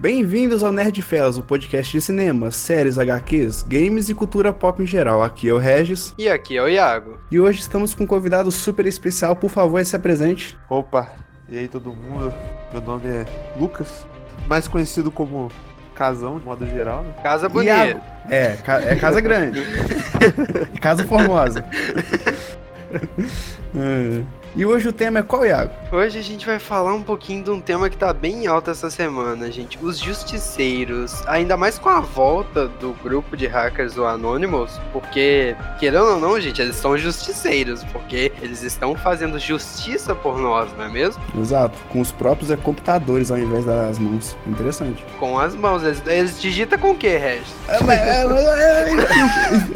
Bem-vindos ao Nerd Fellas, o podcast de cinema, séries, HQs, games e cultura pop em geral. Aqui é o Regis. E aqui é o Iago. E hoje estamos com um convidado super especial. Por favor, se apresente. Opa, e aí todo mundo? Meu nome é Lucas, mais conhecido como Casão, de modo geral. Né? Casa bonita. Iago. É, ca- é casa grande. casa formosa. É. E hoje o tema é qual, Iago? Hoje a gente vai falar um pouquinho de um tema que tá bem alto essa semana, gente. Os justiceiros. Ainda mais com a volta do grupo de hackers, o Anonymous, porque, querendo ou não, gente, eles são justiceiros, porque eles estão fazendo justiça por nós, não é mesmo? Exato, com os próprios é, computadores ao invés das mãos. Interessante. Com as mãos. Eles, eles digitam com o quê, Regis? É, mas- é, mas- é,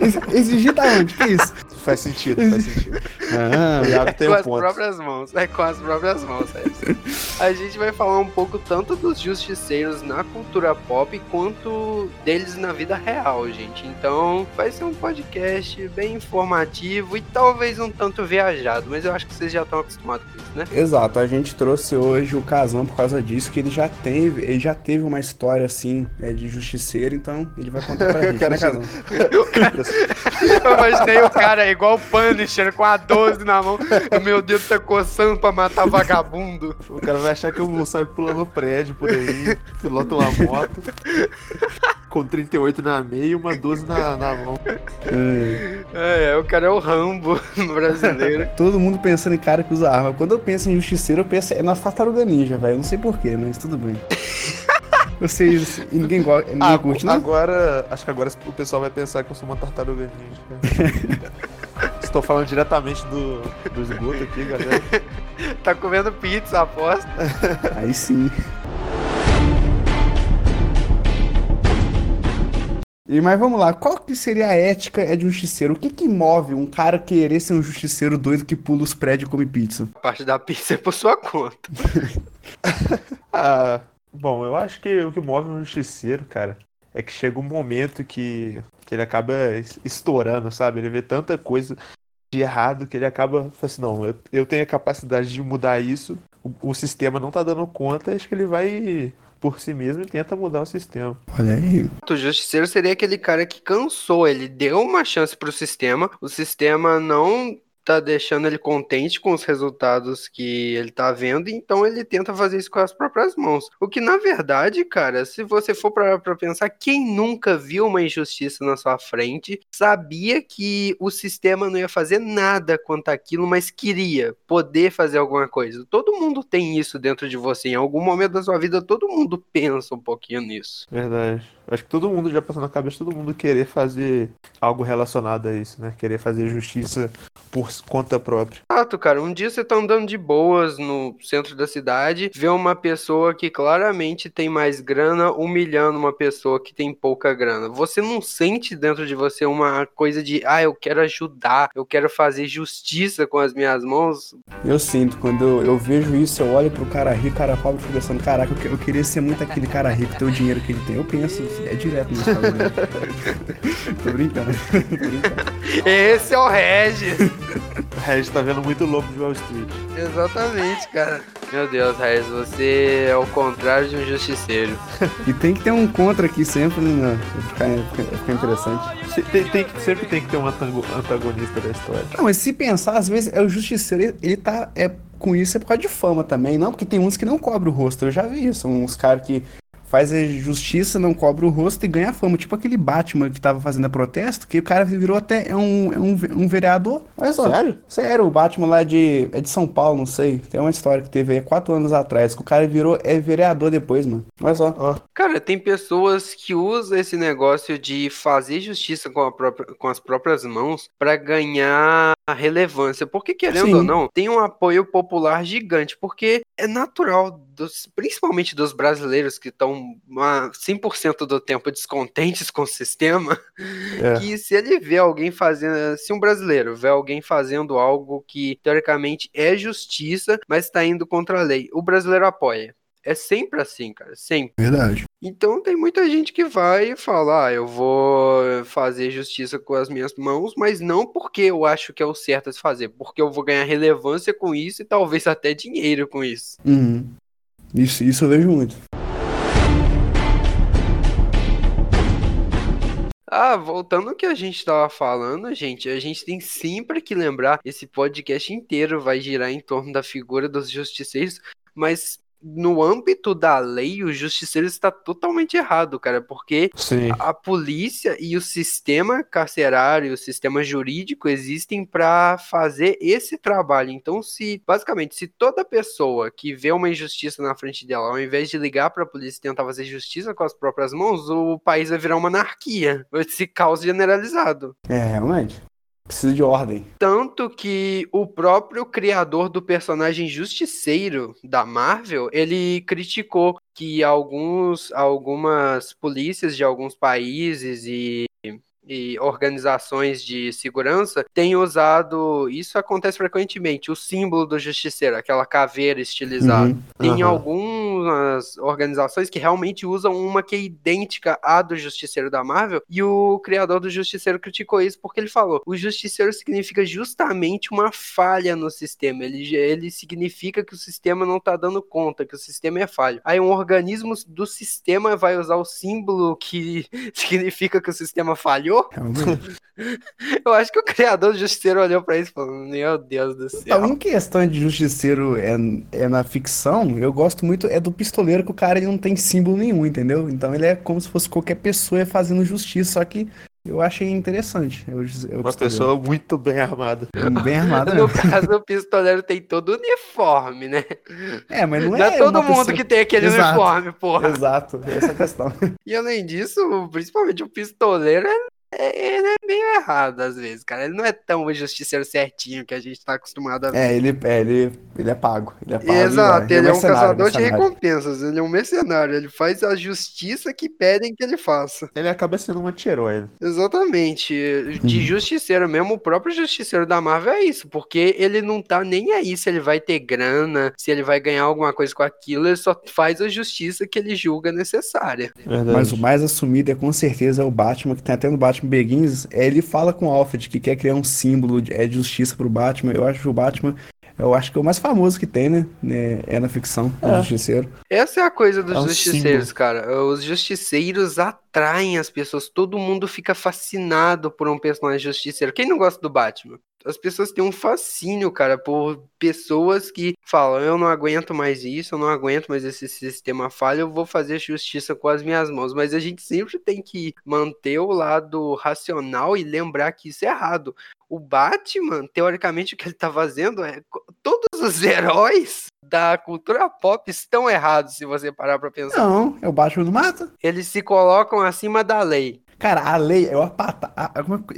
é, esse- Esse digita onde? Que isso? Faz sentido, faz sentido. Ah, Iago tem com um as ponto. próprias mãos. É com as próprias mãos, Regis. A gente vai falar um pouco tanto dos justiceiros na cultura pop quanto deles na vida real, gente. Então vai ser um podcast bem informativo e talvez um tanto viajado, mas eu acho que vocês já estão acostumados com isso, né? Exato, a gente trouxe hoje o Kazan por causa disso, que ele já teve, ele já teve uma história assim, é, de justiceiro, então ele vai contar pra gente, né, Kazan? Eu imaginei o cara igual o Punisher com a 12 na mão, o meu dedo tá coçando pra matar vagabundo. O cara vai achar que eu vou sair pulando prédio por aí, pilota uma moto, com 38 na meia e uma 12 na, na mão. É, É, o cara é o Rambo brasileiro. todo mundo pensando em cara que usa arma. Quando eu penso em justiceiro, eu penso é na tartaruga ninja, velho. Eu não sei porquê, mas tudo bem. Vocês, e ninguém, go- ninguém Ah, curte, não? agora, acho que agora o pessoal vai pensar que eu sou uma tartaruga ninja. Estou falando diretamente do, do esgoto aqui, galera. Tá comendo pizza, aposta. Aí sim. E, mas vamos lá, qual que seria a ética é de um justiceiro? O que que move um cara querer ser um justiceiro doido que pula os prédios e come pizza? A parte da pizza é por sua conta. Ah, bom, eu acho que o que move um justiceiro, cara, é que chega um momento que, que ele acaba es- estourando, sabe? Ele vê tanta coisa de errado que ele acaba falando assim, não, eu, eu tenho a capacidade de mudar isso, o, o sistema não tá dando conta, acho que ele vai por si mesmo e tenta mudar o sistema. Olha aí. O justiceiro seria aquele cara que cansou, ele deu uma chance pro sistema, o sistema não tá deixando ele contente com os resultados que ele tá vendo, então ele tenta fazer isso com as próprias mãos. O que na verdade, cara, se você for para pensar, quem nunca viu uma injustiça na sua frente, sabia que o sistema não ia fazer nada quanto aquilo, mas queria poder fazer alguma coisa. Todo mundo tem isso dentro de você, em algum momento da sua vida todo mundo pensa um pouquinho nisso. Verdade. Acho que todo mundo já passou na cabeça, todo mundo querer fazer algo relacionado a isso, né? Querer fazer justiça por conta própria. Exato, cara. Um dia você tá andando de boas no centro da cidade, vê uma pessoa que claramente tem mais grana humilhando uma pessoa que tem pouca grana. Você não sente dentro de você uma coisa de, ah, eu quero ajudar, eu quero fazer justiça com as minhas mãos. Eu sinto, quando eu, eu vejo isso, eu olho pro cara rico, cara pobre, fico pensando, caraca, eu, eu queria ser muito aquele cara rico, ter o dinheiro que ele tem. Eu penso, é direto nisso. né? Tô brincando, tô brincando. Esse é o Regis. O Regis tá vendo muito lobo de Wall Street. Exatamente, cara. Meu Deus, Regis, você é o contrário de um justiceiro. E tem que ter um contra aqui sempre, né? Pra ficar, pra ficar interessante. Tem, tem que- sempre tem que ter um antago- antagonista da história. Não, mas se pensar, às vezes, é o justiceiro, ele, ele tá é, com isso é por causa de fama também, não? Porque tem uns que não cobram o rosto, eu já vi isso, uns caras que faz a justiça, não cobra o rosto e ganha fama, tipo aquele Batman que tava fazendo a protesto, que o cara virou até é um, é um, um vereador. Olha só. Sério? Sério, o Batman lá de, é de São Paulo, não sei, tem uma história que teve aí quatro anos atrás, que o cara virou é vereador depois, mano. Olha só. Ó, Cara, tem pessoas que usam esse negócio de fazer justiça com, a própria- com as próprias mãos pra ganhar relevância. Porque, querendo Sim. ou não, tem um apoio popular gigante. Porque é natural, dos- principalmente dos brasileiros que estão 100% do tempo descontentes com o sistema, É. que se ele vê alguém fazendo. Se um brasileiro vê alguém fazendo algo que teoricamente é justiça, mas está indo contra a lei, o brasileiro apoia. É sempre assim, cara, sempre. Verdade. Então tem muita gente que vai falar, ah, eu vou fazer justiça com as minhas mãos, mas não porque eu acho que é o certo a se fazer, porque eu vou ganhar relevância com isso e talvez até dinheiro com isso. Uhum. Isso, isso eu vejo muito. Ah, voltando ao que a gente estava falando, gente, a gente tem sempre que lembrar, esse podcast inteiro vai girar em torno da figura dos justiceiros, mas no âmbito da lei, o justiceiro está totalmente errado, cara, porque Sim. a polícia e o sistema carcerário, o sistema jurídico existem para fazer esse trabalho. Então, se basicamente, se toda pessoa que vê uma injustiça na frente dela, ao invés de ligar para a polícia e tentar fazer justiça com as próprias mãos, o país vai virar uma anarquia, esse caos generalizado. É, realmente. Precisa de ordem. Tanto que o próprio criador do personagem Justiceiro da Marvel, ele criticou que alguns, algumas polícias de alguns países e, e organizações de segurança têm usado, isso acontece frequentemente, o símbolo do Justiceiro, aquela caveira estilizada. Uhum, Tem aham. Algumas organizações que realmente usam uma que é idêntica à do Justiceiro da Marvel, e o criador do Justiceiro criticou isso porque ele falou: o Justiceiro significa justamente uma falha no sistema. Ele, ele significa que o sistema não tá dando conta, que o sistema é falho. Aí um organismo do sistema vai usar o símbolo que significa que o sistema falhou? Eu acho que o criador do Justiceiro olhou pra isso e falou: Meu Deus do céu. Então, em questão de justiceiro é, é na ficção, eu gosto muito é do pistoleiro que o cara ele não tem símbolo nenhum, entendeu? Então ele é como se fosse qualquer pessoa fazendo justiça, só que eu achei interessante. Eu, eu Uma pessoa muito bem armada. bem armada No caso, o pistoleiro tem todo o uniforme, né? É, mas não Não é é todo mundo pessoa- que tem aquele Exato. uniforme, porra. Exato, essa é a questão. E além disso, principalmente o pistoleiro, é- ele é meio errado às vezes, cara. Ele não é tão o justiceiro certinho que a gente tá acostumado a ver. É, ele é, ele, ele é pago. Ele é pago Exato, vai. ele é um caçador de recompensas, ele é um mercenário, ele faz a justiça que pedem que ele faça. Ele acaba sendo um anti-herói. né? Exatamente. De Uhum. justiceiro mesmo, o próprio justiceiro da Marvel é isso, porque ele não tá nem aí se ele vai ter grana, se ele vai ganhar alguma coisa com aquilo, ele só faz a justiça que ele julga necessária. Verdade. Mas o mais assumido é com certeza é o Batman, que tem até no Batman Begins, é, ele fala com o Alfred que quer criar um símbolo de, é, de justiça pro Batman. Eu acho que o Batman, eu acho que é o mais famoso que tem, né? É, é na ficção, o É. Justiceiro. Essa é a coisa dos É um justiceiros, símbolo. cara. Os justiceiros atraem as pessoas. Todo mundo fica fascinado por um personagem justiceiro. Quem não gosta do Batman? As pessoas têm um fascínio, cara, por pessoas que falam: eu não aguento mais isso, eu não aguento mais esse sistema falho, eu vou fazer justiça com as minhas mãos. Mas a gente sempre tem que manter o lado racional e lembrar que isso é errado. O Batman, teoricamente, o que ele tá fazendo é. Todos os heróis da cultura pop estão errados, se você parar pra pensar. Não, é o Batman do mata. Eles se colocam acima da lei. Cara, a lei é o apartheid.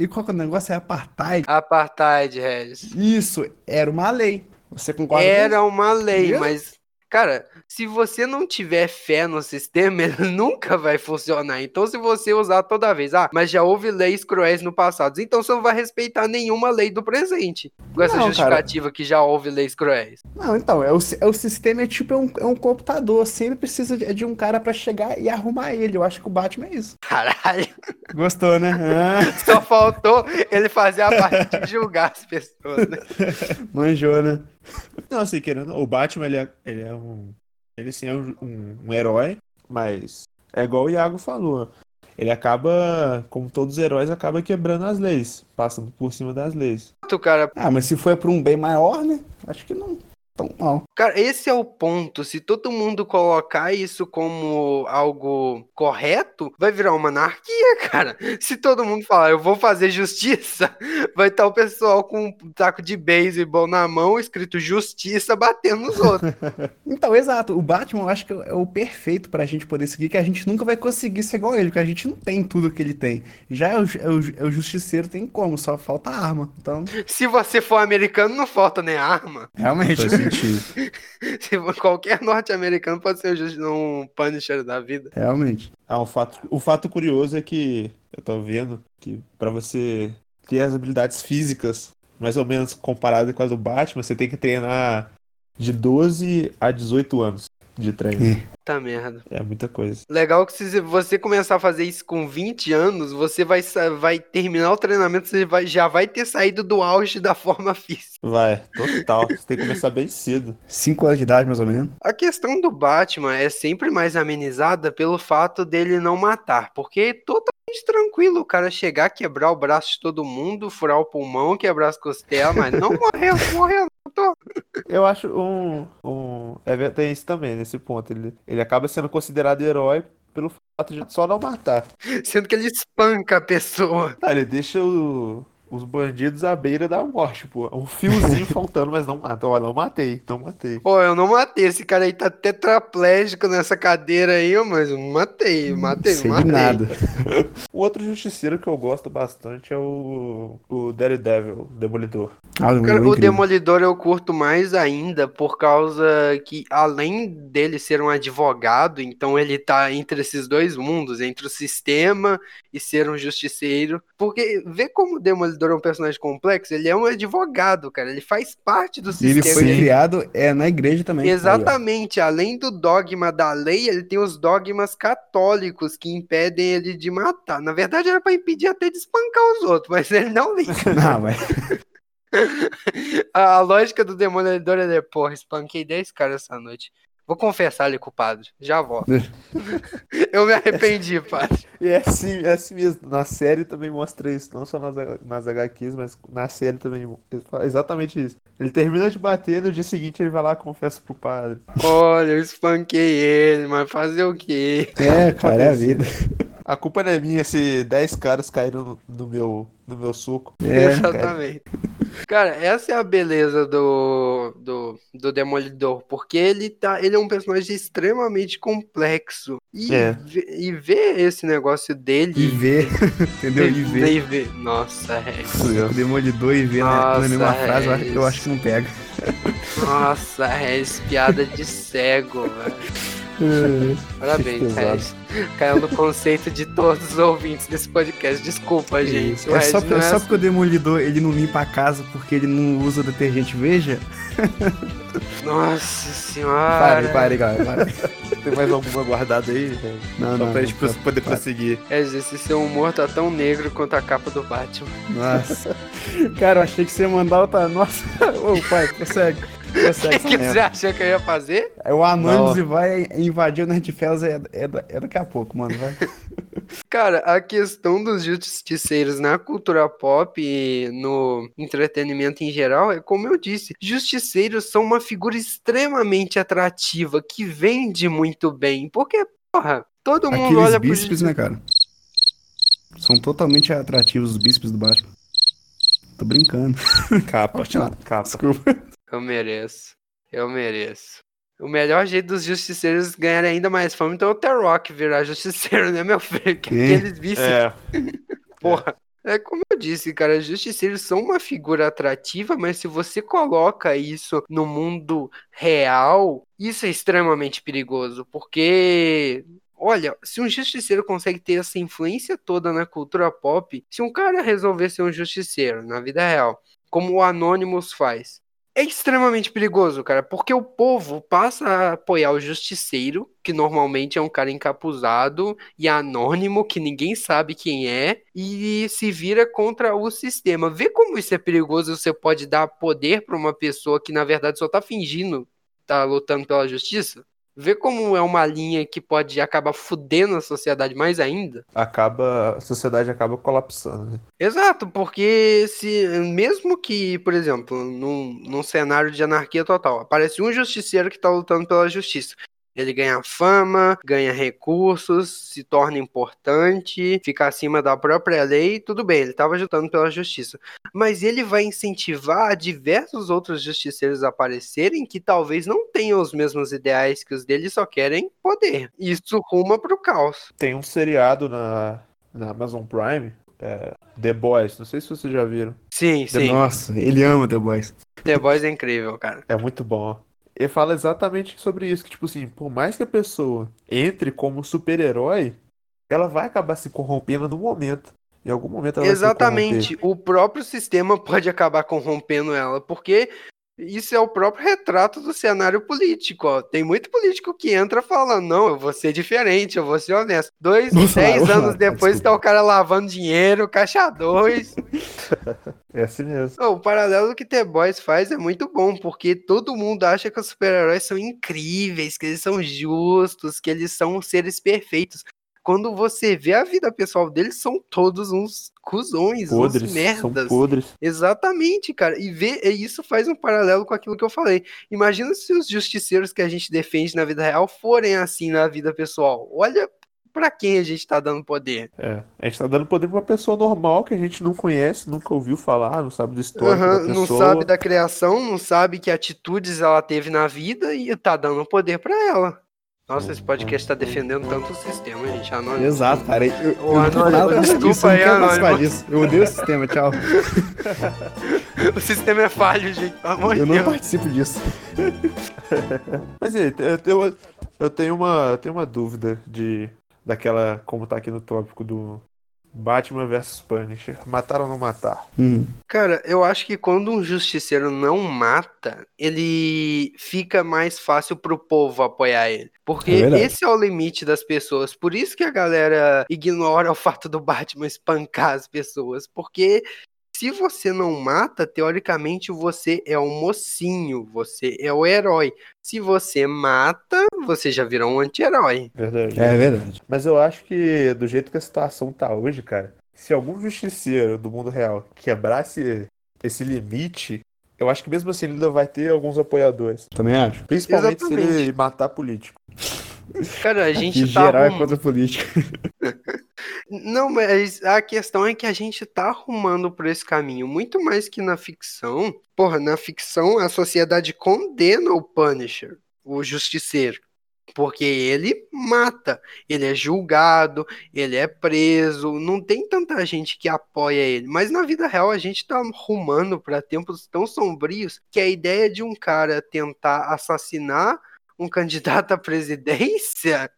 E qual que é o negócio? É apartheid. Apartheid, Regis. Isso, era uma lei. Você concorda com Era uma lei, Viu? mas, cara, se você não tiver fé no sistema, ele nunca vai funcionar. Então, se você usar toda vez, ah, mas já houve leis cruéis no passado, então você não vai respeitar nenhuma lei do presente. Com essa Não, cara. justificativa que já houve leis cruéis. Não, então, é o, é o sistema é tipo é um, é um computador, sempre precisa de, de um cara pra chegar e arrumar ele. Eu acho que o Batman é isso. Caralho, Gostou, né? Ah, só faltou ele fazer a parte de julgar as pessoas, né? manjou, né? Não, assim, querendo. O Batman, ele é, ele é um. Ele sim é um, um- um herói, mas é igual o Iago falou. Ele acaba, como todos os heróis, acaba quebrando as leis, passando por cima das leis. Tu, cara, Ah, mas se for pra um bem maior, né? Acho que não tão mal. Cara, esse é o ponto. Se todo mundo colocar isso como algo correto, vai virar uma anarquia, cara. Se todo mundo falar, eu vou fazer justiça, vai estar o pessoal com um taco de beisebol na mão, escrito justiça, batendo nos outros. Então, exato. O Batman eu acho que é o perfeito pra gente poder seguir, que a gente nunca vai conseguir ser igual a ele, porque a gente não tem tudo que ele tem. Já é o, é o- é o Justiceiro, tem como, só falta arma. Então, Se você for americano, não falta nem arma. realmente. for qualquer norte-americano pode ser um um Punisher da vida. Realmente. Ah, um fato, o fato curioso é que eu tô vendo que pra você ter as habilidades físicas mais ou menos comparadas com as do Batman, você tem que treinar de 12 a 18 anos de treino. Tá merda. É muita coisa. Legal que se você começar a fazer isso com 20 anos, você vai, vai terminar o treinamento, você vai- já vai ter saído do auge da forma física. Vai, total. Você tem que começar bem cedo. Cinco anos de idade, mais ou menos. A questão do Batman é sempre mais amenizada pelo fato dele não matar, porque toda tranquilo o cara chegar, quebrar o braço de todo mundo, furar o pulmão, quebrar as costelas, mas não morreu, morreu, tô. Eu acho um. um é, tem isso também, nesse ponto. Ele, ele acaba sendo considerado herói pelo fato de só não matar. Sendo que ele espanca a pessoa. Ah, ele deixa o, os bandidos à beira da morte, pô. Um fiozinho faltando, mas não mata. Olha, não matei, não matei. Pô, eu não matei. Esse cara aí tá tetraplégico nessa cadeira aí, mas eu matei, matei, Sei matei. nada. O outro justiceiro que eu gosto bastante é o, o Daredevil, o Demolidor. Ah, o Cara, o. Demolidor eu curto mais ainda por causa que, além dele ser um advogado, então ele tá entre esses dois mundos, entre o sistema e ser um justiceiro. Porque vê como o Demolidor é um personagem complexo, ele é um advogado, cara, ele faz parte do E ele sistema. foi Sim. criado é, na igreja também. Exatamente, além do dogma da lei, ele tem os dogmas católicos que impedem ele de matar. Na verdade, era pra impedir até de espancar os outros, mas ele não liga. Aí. Não, mas A lógica do demolidor é, porra, espanquei 10 caras essa noite. Vou confessar ali com o padre. Já volto. Eu me arrependi, padre. E é assim, é assim mesmo. Na série também mostra isso. Não só nas, nas HQs, mas na série também. Exatamente isso. Ele termina de bater, no dia seguinte ele vai lá e confessa pro padre. Olha, eu espanquei ele, mas fazer o quê? é, cara, é a vida. A culpa não é minha se 10 caras caíram no, no meu, no meu soco. É, Exatamente. Cara, essa é a beleza do, do, do Demolidor, porque ele tá, ele é um personagem extremamente complexo. E, É. e ver esse negócio dele. E ver, entendeu? E ver. E ver. Nossa, é. O Demolidor e ver na, na Nossa, mesma frase, eu acho, é eu acho que não pega. Nossa, Regis, piada de cego, velho. Parabéns. Regis. Caiu no conceito de todos os ouvintes desse podcast. Desculpa, gente. O É só, não é é só porque o Demolidor ele não limpa a casa porque ele não usa detergente veja? Nossa senhora. Pare, pare, galera. Pare. Tem mais alguma guardada aí? velho? Não, Só não. pra gente não, poder para. prosseguir. Regis, esse seu humor tá tão negro quanto a capa do Batman. Nossa. Cara, eu achei que você ia mandar outra. Nossa. Ô, pai, prossegue. O que você achou que eu ia fazer? É o Anonymous e vai invadir o Nerdfellas é, é, da- é daqui a pouco, mano. Vai. Cara, a questão dos justiceiros na cultura pop e no entretenimento em geral é como eu disse, justiceiros são uma figura extremamente atrativa que vende muito bem, porque, porra, todo mundo Aqueles olha pro bíceps, né, cara? São totalmente atrativos os bíceps do Batman. Tô brincando. Capa. Capa. Desculpa. Eu mereço. Eu mereço. O melhor jeito dos justiceiros ganharem ainda mais fama, então é o The Rock virar justiceiro, né, meu filho? Que aqueles bíceps É, Porra. É como eu disse, cara, justiceiros são uma figura atrativa, mas se você coloca isso no mundo real, isso é extremamente perigoso, porque olha, se um justiceiro consegue ter essa influência toda na cultura pop, se um cara resolver ser um justiceiro na vida real, como o Anonymous faz, é extremamente perigoso, cara, porque o povo passa a apoiar o justiceiro, que normalmente é um cara encapuzado e anônimo, que ninguém sabe quem é, e se vira contra o sistema. Vê como isso é perigoso, você pode dar poder pra uma pessoa que na verdade só tá fingindo tá lutando pela justiça? Vê como é uma linha que pode acabar fudendo a sociedade mais ainda? acaba. A sociedade acaba colapsando, né? Exato, porque se mesmo que, por exemplo, num, num cenário de anarquia total, aparece um justiceiro que tá lutando pela justiça. Ele ganha fama, ganha recursos, se torna importante, fica acima da própria lei, tudo bem, ele estava lutando pela justiça. Mas ele vai incentivar diversos outros justiceiros a aparecerem que talvez não tenham os mesmos ideais que os dele, só querem poder. Isso ruma pro caos. Tem um seriado na, na Amazon Prime, é, The Boys. Não sei se vocês já viram. Sim, sim. Nossa, ele ama The Boys. The Boys é incrível, cara. É muito bom. Ele fala exatamente sobre isso, que tipo assim, por mais que a pessoa entre como super-herói, ela vai acabar se corrompendo no momento. Em algum momento ela vai se corromper. O próprio sistema pode acabar corrompendo ela, porque isso é o próprio retrato do cenário político. Ó. Tem muito político que entra falando: não, eu vou ser diferente, eu vou ser honesto. Dois, dez anos depois desculpa. tá o cara lavando dinheiro, caixa dois. É assim mesmo. O paralelo que The Boys faz é muito bom, porque todo mundo acha que os super-heróis são incríveis, que eles são justos, que eles são seres perfeitos. Quando você vê a vida pessoal deles, são todos uns cuzões, Podres, uns são merdas. podres. Exatamente, cara. E ver, e isso faz um paralelo com aquilo que eu falei. Imagina se os justiceiros que a gente defende na vida real forem assim na vida pessoal. Olha pra quem a gente tá dando poder. É, a gente tá dando poder pra uma pessoa normal que a gente não conhece, nunca ouviu falar, não sabe do histórico Aham, da não sabe da criação, não sabe que atitudes ela teve na vida e tá dando poder pra ela. Nossa, esse podcast tá defendendo tanto o sistema, gente. Anônimo. Exato, cara. Eu, eu tô Anônimo, nada desculpa disso, eu não aí, Anônimo. disso. Eu odeio o sistema, tchau. O sistema é falho, gente. Pelo amor de Eu não Deus. participo disso. Mas e aí, eu, eu, eu tenho uma, eu tenho uma dúvida de daquela, como tá aqui no tópico do Batman vs Punisher. Matar ou não matar? Hum. Cara, eu acho que quando um justiceiro não mata, ele fica mais fácil pro povo apoiar ele. Porque É esse é o limite das pessoas. Por isso que a galera ignora o fato do Batman espancar as pessoas. Porque se você não mata, teoricamente você é o mocinho, você é o herói. Se você mata, você já virou um anti-herói. Verdade. É verdade. Mas eu acho que do jeito que a situação tá hoje, cara, se algum justiceiro do mundo real quebrasse esse limite, eu acho que mesmo assim ele ainda vai ter alguns apoiadores. Também acho. Principalmente se Exatamente. ele matar político. Cara, a gente tá geral é contra a política. Não, mas a questão é que a gente tá arrumando por esse caminho, muito mais que na ficção. Porra, na ficção a sociedade condena o Punisher, o justiceiro, porque ele mata, ele é julgado, ele é preso, não tem tanta gente que apoia ele. Mas na vida real a gente tá arrumando para tempos tão sombrios que a ideia de um cara tentar assassinar um candidato à presidência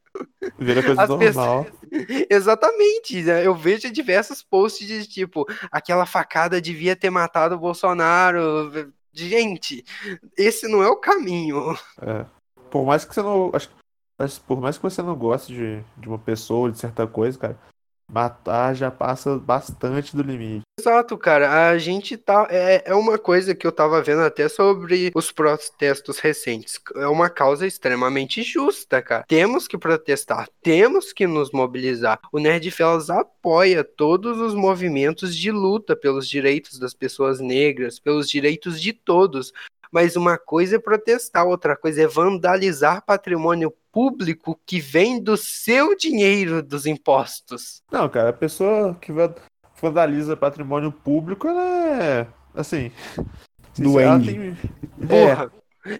Vira coisa As normal. Exatamente, né? Eu vejo diversos posts de tipo, aquela facada devia ter matado o Bolsonaro. Gente, esse não é o caminho. É. Por mais que você não. Acho, mas por mais que você não goste de, de uma pessoa ou de certa coisa, cara, matar já passa bastante do limite. Exato, cara. A gente tá. É, é uma coisa que eu tava vendo até sobre os protestos recentes. É uma causa extremamente justa, cara. Temos que protestar, temos que nos mobilizar. O Nerd Fellas apoia todos os movimentos de luta pelos direitos das pessoas negras, pelos direitos de todos. Mas uma coisa é protestar, outra coisa é vandalizar patrimônio público que vem do seu dinheiro dos impostos. Não, cara, a pessoa que va- vandaliza patrimônio público, ela é. Assim. Duende. tem- É, Burra.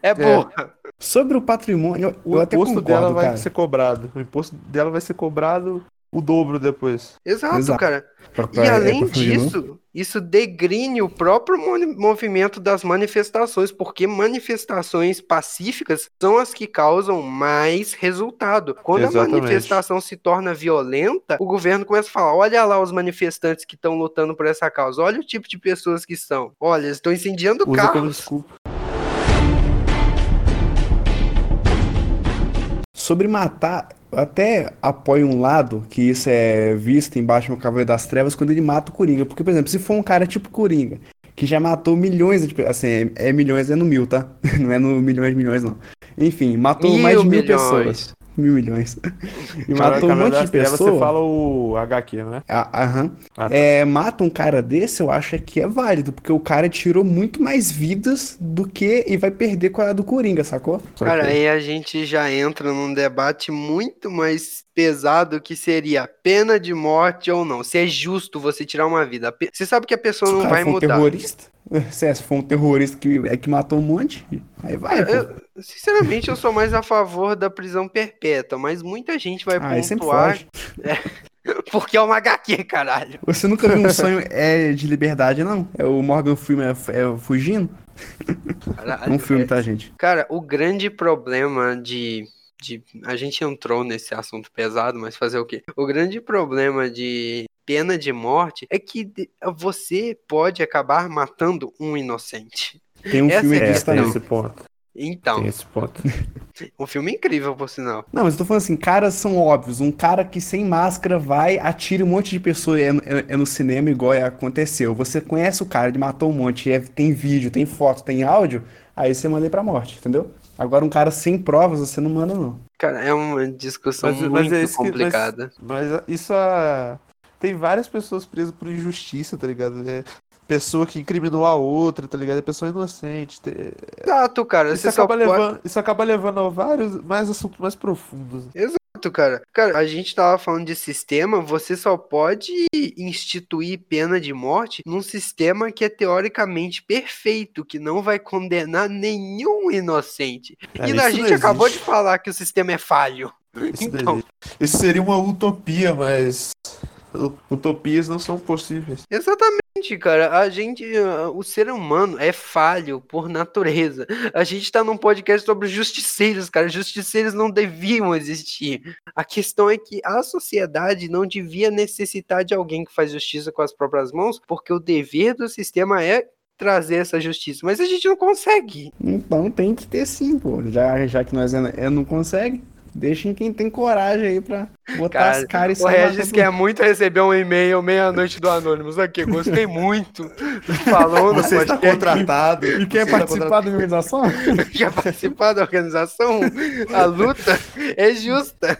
É burra. Sobre o patrimônio, eu o até imposto concordo, dela vai cara. ser cobrado. O imposto dela vai ser cobrado o dobro depois. Exato, Exato. cara. Pra- E pra- é, além não? disso, isso degrine o próprio mo- movimento das manifestações, porque manifestações pacíficas são as que causam mais resultado. Quando Exatamente. a manifestação se torna violenta, o governo começa a falar: olha lá os manifestantes que estão lutando por essa causa, olha o tipo de pessoas que são. Olha, eles estão incendiando Usa carros. desculpa. Sobre matar, até apoio um lado que isso é visto em Batman Cavaleiro das Trevas quando ele mata o Coringa. Porque, por exemplo, se for um cara tipo Coringa, que já matou milhões de pessoas, assim, é, é milhões, é no mil, tá? Não é no milhões de milhões, não. Enfim, matou Mil mais de mil milhões. pessoas. Mil milhões. E Cara, matou um monte de pessoas. Você fala o HQ, né? Ah, Aham. Ah, tá. É, mata um cara desse, eu acho que é válido, porque o cara tirou muito mais vidas do que e vai perder com a do Coringa, sacou? Cara, aí a gente já entra num debate muito mais pesado que seria pena de morte ou não. Se é justo você tirar uma vida. Você sabe que a pessoa não vai for um mudar. terrorista, se é, se for um terrorista que, é que matou um monte, aí vai, pô. Eu- sinceramente, eu sou mais a favor da prisão perpétua, mas muita gente vai Ah, pontuar foge. porque é uma HQ, caralho. Você nunca viu um sonho é de liberdade, não? É o Morgan Freeman é, é fugindo? É um filme, tá, gente? Cara, o grande problema de, de. A gente entrou nesse assunto pesado, mas fazer o quê? O grande problema de pena de morte é que você pode acabar matando um inocente. Tem um Essa filme é É, que está tem não. esse ponto. Então, Tem esse ponto. um filme incrível, por sinal. Não, mas eu tô falando assim, caras são óbvios. Um cara que sem máscara vai, atira um monte de pessoas é, no- é- é no cinema igual aconteceu. Você conhece o cara, ele matou um monte, é- tem vídeo, tem foto, tem áudio. aí você manda ele pra morte, entendeu? Agora um cara sem provas, você não manda, não. Cara, é uma discussão Mas- mas muito é isso que- mas- complicada. Mas isso a... tem várias pessoas presas por injustiça, tá ligado? É pessoa que incriminou a outra, tá ligado? É pessoa inocente. Te- Exato, cara. Isso acaba, pode... levando, isso acaba levando a vários mais assuntos mais profundos. Exato, cara. Cara, a gente tava falando de sistema, você só pode instituir pena de morte num sistema que é teoricamente perfeito, que não vai condenar nenhum inocente. É, e a gente acabou de falar que o sistema é falho. Isso, Então. isso seria uma utopia, mas utopias não são possíveis. Exatamente, cara. A gente, o ser humano é falho por natureza. A gente tá num podcast sobre justiceiros, cara. Justiceiros não deviam existir. A questão é que a sociedade não devia necessitar de alguém que faz justiça com as próprias mãos, porque o dever do sistema é trazer essa justiça. Mas a gente não consegue. Então tem que ter sim, pô. Já, já que nós é, é- não consegue, deixem quem tem coragem aí pra botar Cara, as caras e O Regis quer muito receber um e-mail meia-noite do Anônimos. Aqui, gostei muito. Falou Você está contratado. E quer Você participar da organização? quer participar da organização, a luta é justa.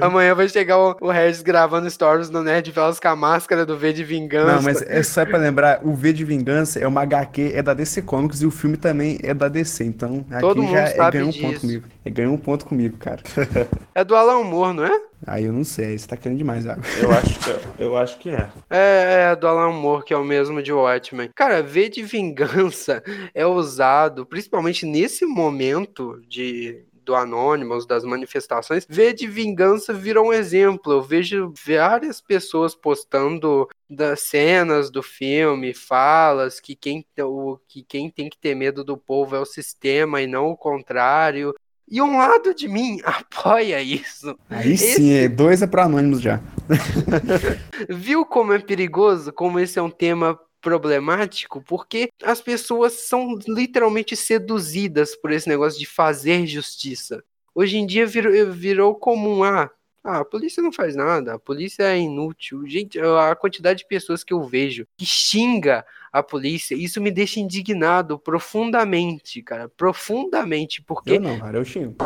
Amanhã vai chegar o, o Regis gravando stories no Nerd Velas com a máscara do V de Vingança. Não, mas é só pra lembrar, o V de Vingança é uma HQ, é da DC Comics e o filme também é da DC, então aqui Todo mundo já é, sabe ganhou um disso. Ponto comigo. É, ganhou um ponto comigo, cara. É do Alan Moore, não é? Aí eu não sei, você tá querendo demais, Água. Eu acho que, eu acho que é. É, é do Alan Moore, que é o mesmo de Watchmen. Cara, V de Vingança é usado, principalmente nesse momento de do Anonymous, das manifestações, V de Vingança virou um exemplo. Eu vejo várias pessoas postando das cenas do filme, falas que quem, o, que quem tem que ter medo do povo é o sistema e não o contrário. E um lado de mim apoia isso. Aí Esse- sim, é, dois é pra Anônimos já. Viu como é perigoso? Como esse é um tema problemático? Porque as pessoas são literalmente seduzidas por esse negócio de fazer justiça. Hoje em dia virou, virou comum. Ah, ah, a polícia não faz nada, a polícia é inútil. Gente, a quantidade de pessoas que eu vejo que xinga a polícia, isso me deixa indignado profundamente, cara. Profundamente, porque Eu não, cara, eu xingo.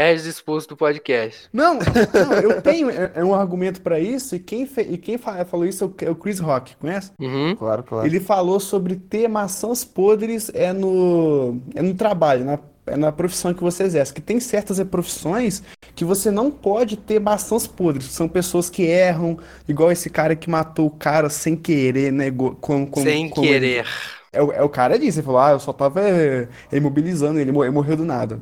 Regis expulso do podcast. Não, não, eu tenho é, é um argumento pra isso, e quem, fe- e quem fa- falou isso é o- é o Chris Rock, conhece? Uhum. Claro, claro. Ele falou sobre ter maçãs podres é no, é no trabalho, na, é na profissão que você exerce. Que tem certas profissões que você não pode ter maçãs podres. São pessoas que erram, igual esse cara que matou o cara sem querer, né? Como, como- Sem ele- querer. É, o- é o cara disse, ele falou, ah, eu só tava é, imobilizando ele, mo- ele morreu do nada.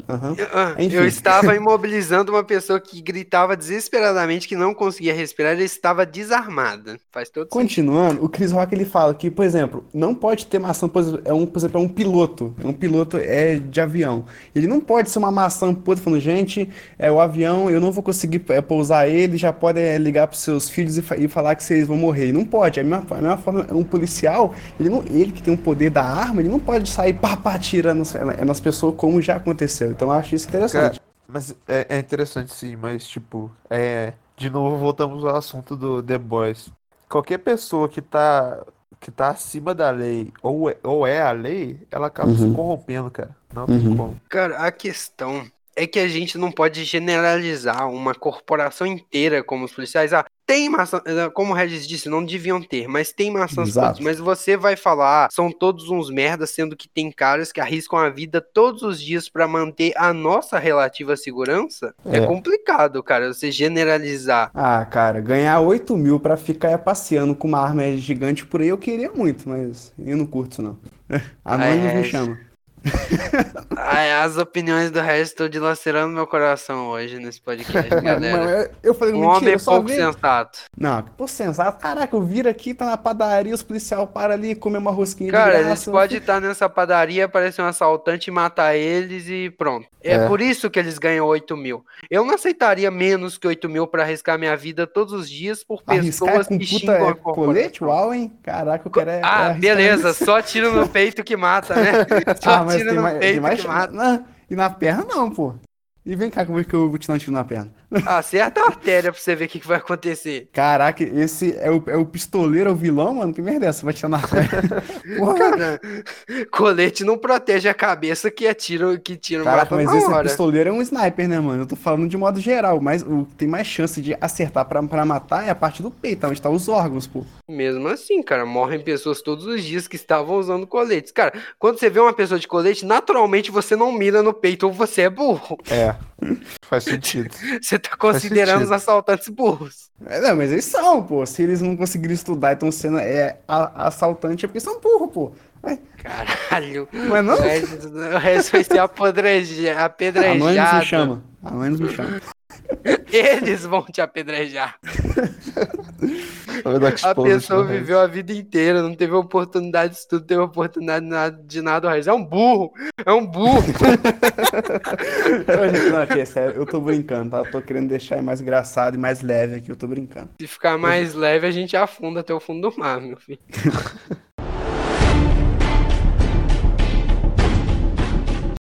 Ah, Enfim. Eu estava imobilizando uma pessoa que gritava desesperadamente que não conseguia respirar e estava desarmada. Faz todo sentido. Continuando, o Chris Rock ele fala que, por exemplo, não pode ter maçã, por exemplo, é um, por exemplo, é um piloto, é um piloto é de avião. Ele não pode ser uma maçã podre falando, gente, é o avião, eu não vou conseguir é, pousar ele, já pode é, ligar para seus filhos e, e falar que vocês vão morrer. Ele não pode. A mesma, a mesma forma, um policial, ele não, ele que tem o poder da arma, ele não pode sair pá, pá, tirando nas, nas pessoas como já aconteceu. Então eu acho isso interessante. Mas é, é interessante sim, mas tipo, é. De novo voltamos ao assunto do The Boys. Qualquer pessoa que tá, que tá acima da lei ou é, ou é a lei, ela acaba se Uhum. corrompendo, cara. Não tem Uhum. como. Cara, a questão é que a gente não pode generalizar uma corporação inteira como os policiais. Ah, tem maçã, como o Regis disse, não deviam ter, mas tem maçãs podres. Mas você vai falar, ah, são todos uns merdas, sendo que tem caras que arriscam a vida todos os dias pra manter a nossa relativa segurança? É, É. complicado, cara, você generalizar. Ah, cara, ganhar 8 mil pra ficar passeando com uma arma gigante por aí eu queria muito, mas eu não curto isso não. Anônimos É, me chama. As opiniões do Regis estão dilacerando meu coração hoje nesse podcast, galera. eu- falei, Um mentira, homem pouco vi- sensato. Não, pô, sensato. Caraca, eu viro aqui, tá na padaria, os policial param ali, comer uma rosquinha Cara, graça. eles podem estar nessa padaria, aparecer um assaltante matar eles e pronto. É, É. por isso que eles ganham 8 mil. Eu não aceitaria menos que 8 mil pra arriscar minha vida todos os dias por Arriscar pessoas com que puta xingam a é, colete? Uau, hein? Caraca, eu quero é, é Ah, arriscar beleza, isso. só tiro no peito que mata, né? Ah, mas tiro no mais, peito mais que mata. Não, E na perna não, pô. E vem cá, como é que eu vou te dar um tiro na perna? Acerta a artéria pra você ver o que, que vai acontecer. Caraca, esse é o, é o pistoleiro, é o vilão, mano? Que merda é essa? Vai tirar na. Cara, colete não protege a cabeça que atira, que tira Caraca, mas esse hora. pistoleiro é um sniper, né, mano? Eu tô falando de modo geral, mas o que tem mais chance de acertar pra, pra matar é a parte do peito, onde tá os órgãos, pô. Mesmo assim, cara, morrem pessoas todos os dias que estavam usando coletes. Cara, quando você vê uma pessoa de colete, naturalmente você não mira no peito ou você é burro. É. Faz sentido. Você tá considerando os assaltantes burros. É, não, mas eles são, pô. Se eles não conseguirem estudar e estão sendo é, a- assaltante, é porque são burros, pô. Caralho. Não é não? O resto, o resto vai ser Anônimos apedrejado. me chama. Anônimos me chama. Eles vão te apedrejar. A pessoa viveu a vida inteira, não teve oportunidade de estudo, teve oportunidade de nada, o resto. É um burro. É um burro. Não, aqui, é sério, eu tô brincando, tá? Eu tô querendo deixar mais engraçado e mais leve aqui, eu tô brincando. Se ficar mais leve, a gente afunda até o fundo do mar, meu filho.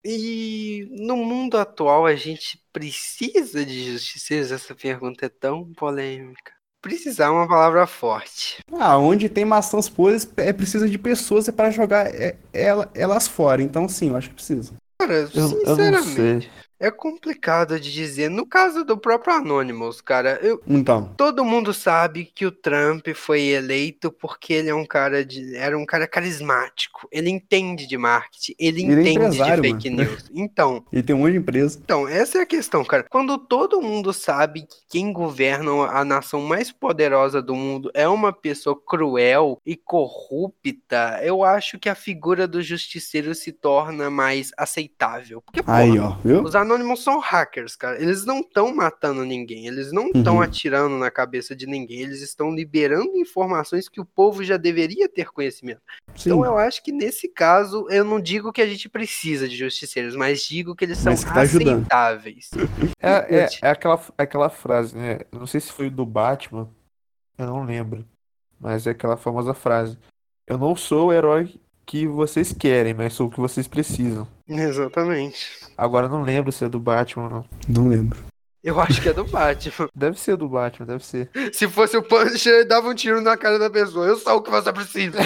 E no mundo atual a gente precisa de justiceiros? Essa pergunta é tão polêmica. Precisar é uma palavra forte. Ah, onde tem maçãs podres, é preciso de pessoas para jogar é, ela- elas fora. Então, sim, eu acho que precisa. Cara, Eu, eu não sinceramente, sei. É complicado de dizer. No caso do próprio Anonymous, cara, eu, Então, Todo mundo sabe que o Trump foi eleito porque ele é um cara de, era um cara carismático. Ele entende de marketing, ele, Ele é entende de empresário, fake mano. news. Então, ele tem um monte de empresa. então, essa é a questão, cara. Quando todo mundo sabe que quem governa a nação mais poderosa do mundo é uma pessoa cruel e corrupta, eu acho que a figura do justiceiro se torna mais aceitável. Porque, porra, Aí, ó, viu? os Anonymous são hackers, cara. Eles não estão matando ninguém. Eles não estão Uhum. atirando na cabeça de ninguém. Eles estão liberando informações que o povo já deveria ter conhecimento. Sim. Então eu acho que nesse caso, eu não digo que a gente precisa de justiceiros, mas digo que eles são que tá aceitáveis. É, é, é aquela, aquela frase, né? Não sei se foi do Batman, eu não lembro. Mas é aquela famosa frase. Eu não sou o herói que vocês querem, mas sou o que vocês precisam. Exatamente. Agora não lembro se é do Batman ou não. Não lembro. Eu acho que é do Batman. Deve ser do Batman, deve ser. Se fosse o Punisher, ele dava um tiro na cara da pessoa. Eu sou o que você precisa.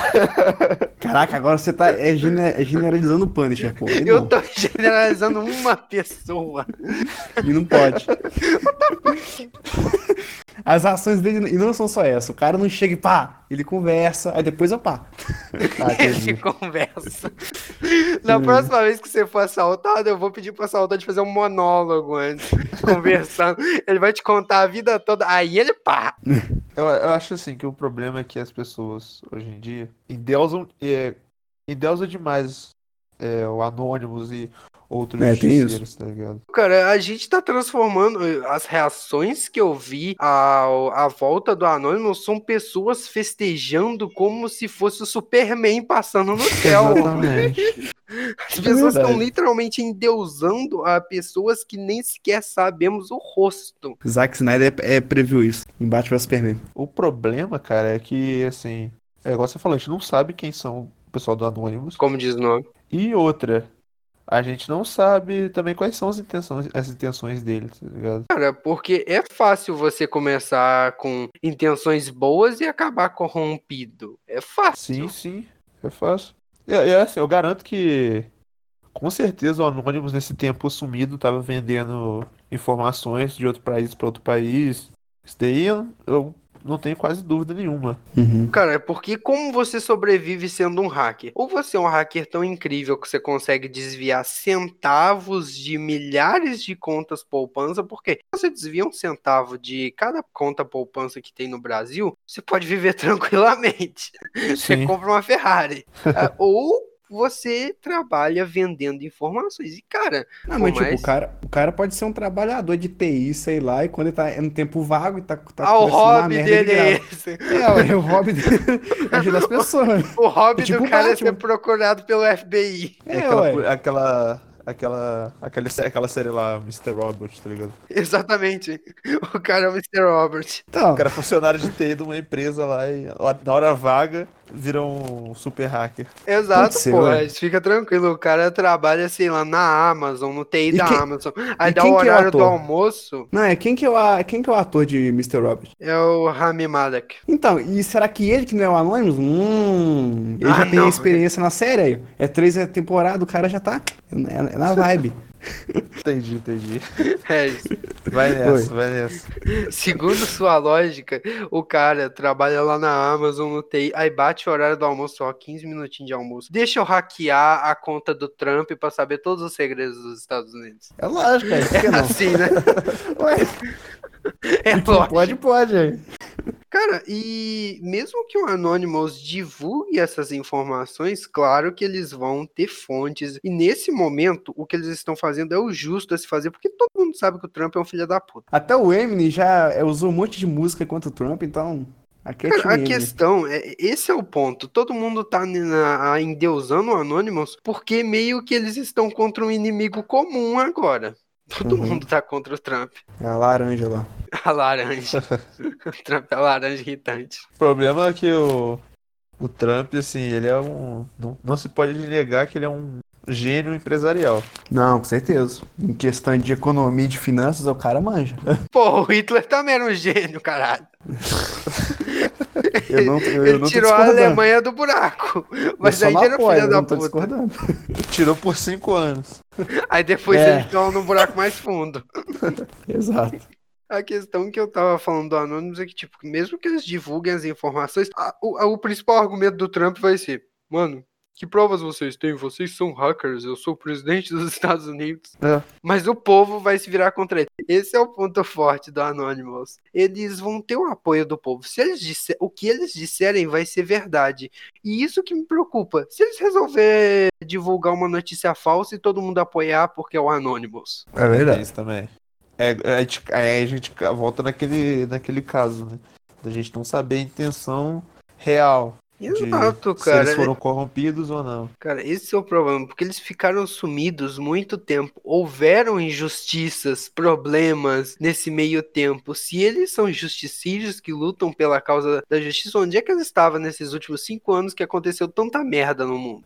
Caraca, agora você tá é, é generalizando o Punisher, pô. Eu não. tô generalizando uma pessoa. E não pode. As ações dele e não são só essa. O cara não chega e pá, ele conversa, aí depois eu pá. Ah, Ele conversa. Na próxima vez que você for assaltado, eu vou pedir pro assaltante fazer um monólogo antes, conversando. Ele vai te contar a vida toda. Aí ele pá. Eu, eu acho assim que o problema é que as pessoas hoje em dia endeusam, é, endeusam demais é, o Anonymous e outros É, tem isso. justiceiros, tá ligado? Cara, a gente tá transformando. As reações que eu vi ao- à volta do Anonymous são pessoas festejando como se fosse o Superman passando no céu. Exatamente. As pessoas estão verdade. literalmente endeusando a pessoas que nem sequer sabemos o rosto. Zack Snyder é, é, previu isso. Em Batman Superman. O problema, cara, é que, assim, é igual você falou, a gente não sabe quem são o pessoal do Anonymous. Como diz o nome. E outra, a gente não sabe também quais são as intenções, as intenções deles, tá ligado? Cara, porque é fácil você começar com intenções boas e acabar corrompido. É fácil. Sim, sim, é fácil. E, e assim, eu garanto que com certeza o Anonymous nesse tempo sumido tava vendendo informações de outro país para outro país. Isso daí eu, eu não tenho quase dúvida nenhuma. Uhum. Cara, é porque como você sobrevive sendo um hacker? Ou você é um hacker tão incrível que você consegue desviar centavos de milhares de contas poupança, porque se você desvia um centavo de cada conta poupança que tem no Brasil, você pode viver tranquilamente. Você Sim. compra uma Ferrari. Ah, Ou você trabalha vendendo informações. E, cara, Não, mas tipo, mas- o cara, o cara pode ser um trabalhador de TI, sei lá, e quando ele tá no tempo vago e tá, tá ah, o hobby dele é esse. É, ué, o hobby dele é ajudar as pessoas. O hobby É tipo do cara é ser procurado pelo FBI. É, aquela, ué. aquela, aquela, aquela, sé- aquela série lá, Mr. Robot, tá ligado? Exatamente. O cara é o Mr. Robert. Então, O cara é funcionário de TI de uma empresa lá e na hora vaga vira um super hacker. Exato, ser, pô. ué. mas Fica tranquilo. O cara trabalha, sei lá, na Amazon, no TI E da quem- Amazon. Aí e dá quem o que é o horário do almoço. Não, é quem que é o, a- quem que é o ator de Mr. Robert? É o Rami Malek. Então, e será que ele que não é o Anonymous? Hum, ele Ah, já tem não. experiência na série aí. É três temporadas, o cara já tá é, é na vibe. Entendi, entendi. É isso. Vai nessa, vai nessa. Segundo sua lógica, o cara trabalha lá na Amazon, no TI, aí bate o horário do almoço, ó, 15 minutinhos de almoço. Deixa eu hackear a conta do Trump pra saber todos os segredos dos Estados Unidos. É lógico, que não? Assim, né? Ué, É lógico. pode, pode. Cara, e mesmo que o Anonymous divulgue essas informações, claro que eles vão ter fontes. E nesse momento, o que eles estão fazendo é o justo a se fazer, porque todo mundo sabe que o Trump é um filho da puta. Até o Eminem já é, usou um monte de música contra o Trump, então. É Cara, a questão é, esse é o ponto. Todo mundo tá na, endeusando o Anonymous porque meio que eles estão contra um inimigo comum agora. Todo Uhum. mundo tá contra o Trump. É a laranja lá. A laranja. o Trump é a laranja irritante. O problema é que o, o Trump, assim, ele é um. Não, não se pode negar que ele é um gênio empresarial. Não, com certeza. Em questão de economia e de finanças, o cara manja. Pô, o Hitler também era um gênio, caralho. Eu não, eu, eu Ele não tirou a. Alemanha do buraco. Mas aí não já era apoio, filha da puta. discordando. Tirou por cinco anos. Aí depois É. eles estão no buraco mais fundo. Exato. A questão que eu tava falando do Anonymous é que, tipo, mesmo que eles divulguem as informações, a- o, a- o principal argumento do Trump vai ser, mano, que provas vocês têm? Vocês são hackers, eu sou o presidente dos Estados Unidos. É. Mas o povo vai se virar contra ele. Esse é o ponto forte do Anonymous. Eles vão ter o apoio do povo. Se eles disser, o que eles disserem vai ser verdade. E isso que me preocupa. Se eles resolver divulgar uma notícia falsa e todo mundo apoiar porque é o Anonymous. É É isso também. É, aí a gente volta naquele, naquele caso, né? Da gente não saber a intenção real. De Exato, Se cara. eles foram corrompidos ou não. Cara, esse é o problema, porque eles ficaram sumidos muito tempo. Houveram injustiças, problemas nesse meio tempo. Se eles são justicírios que lutam pela causa da justiça, onde é que eles estavam nesses últimos cinco anos que aconteceu tanta merda no mundo?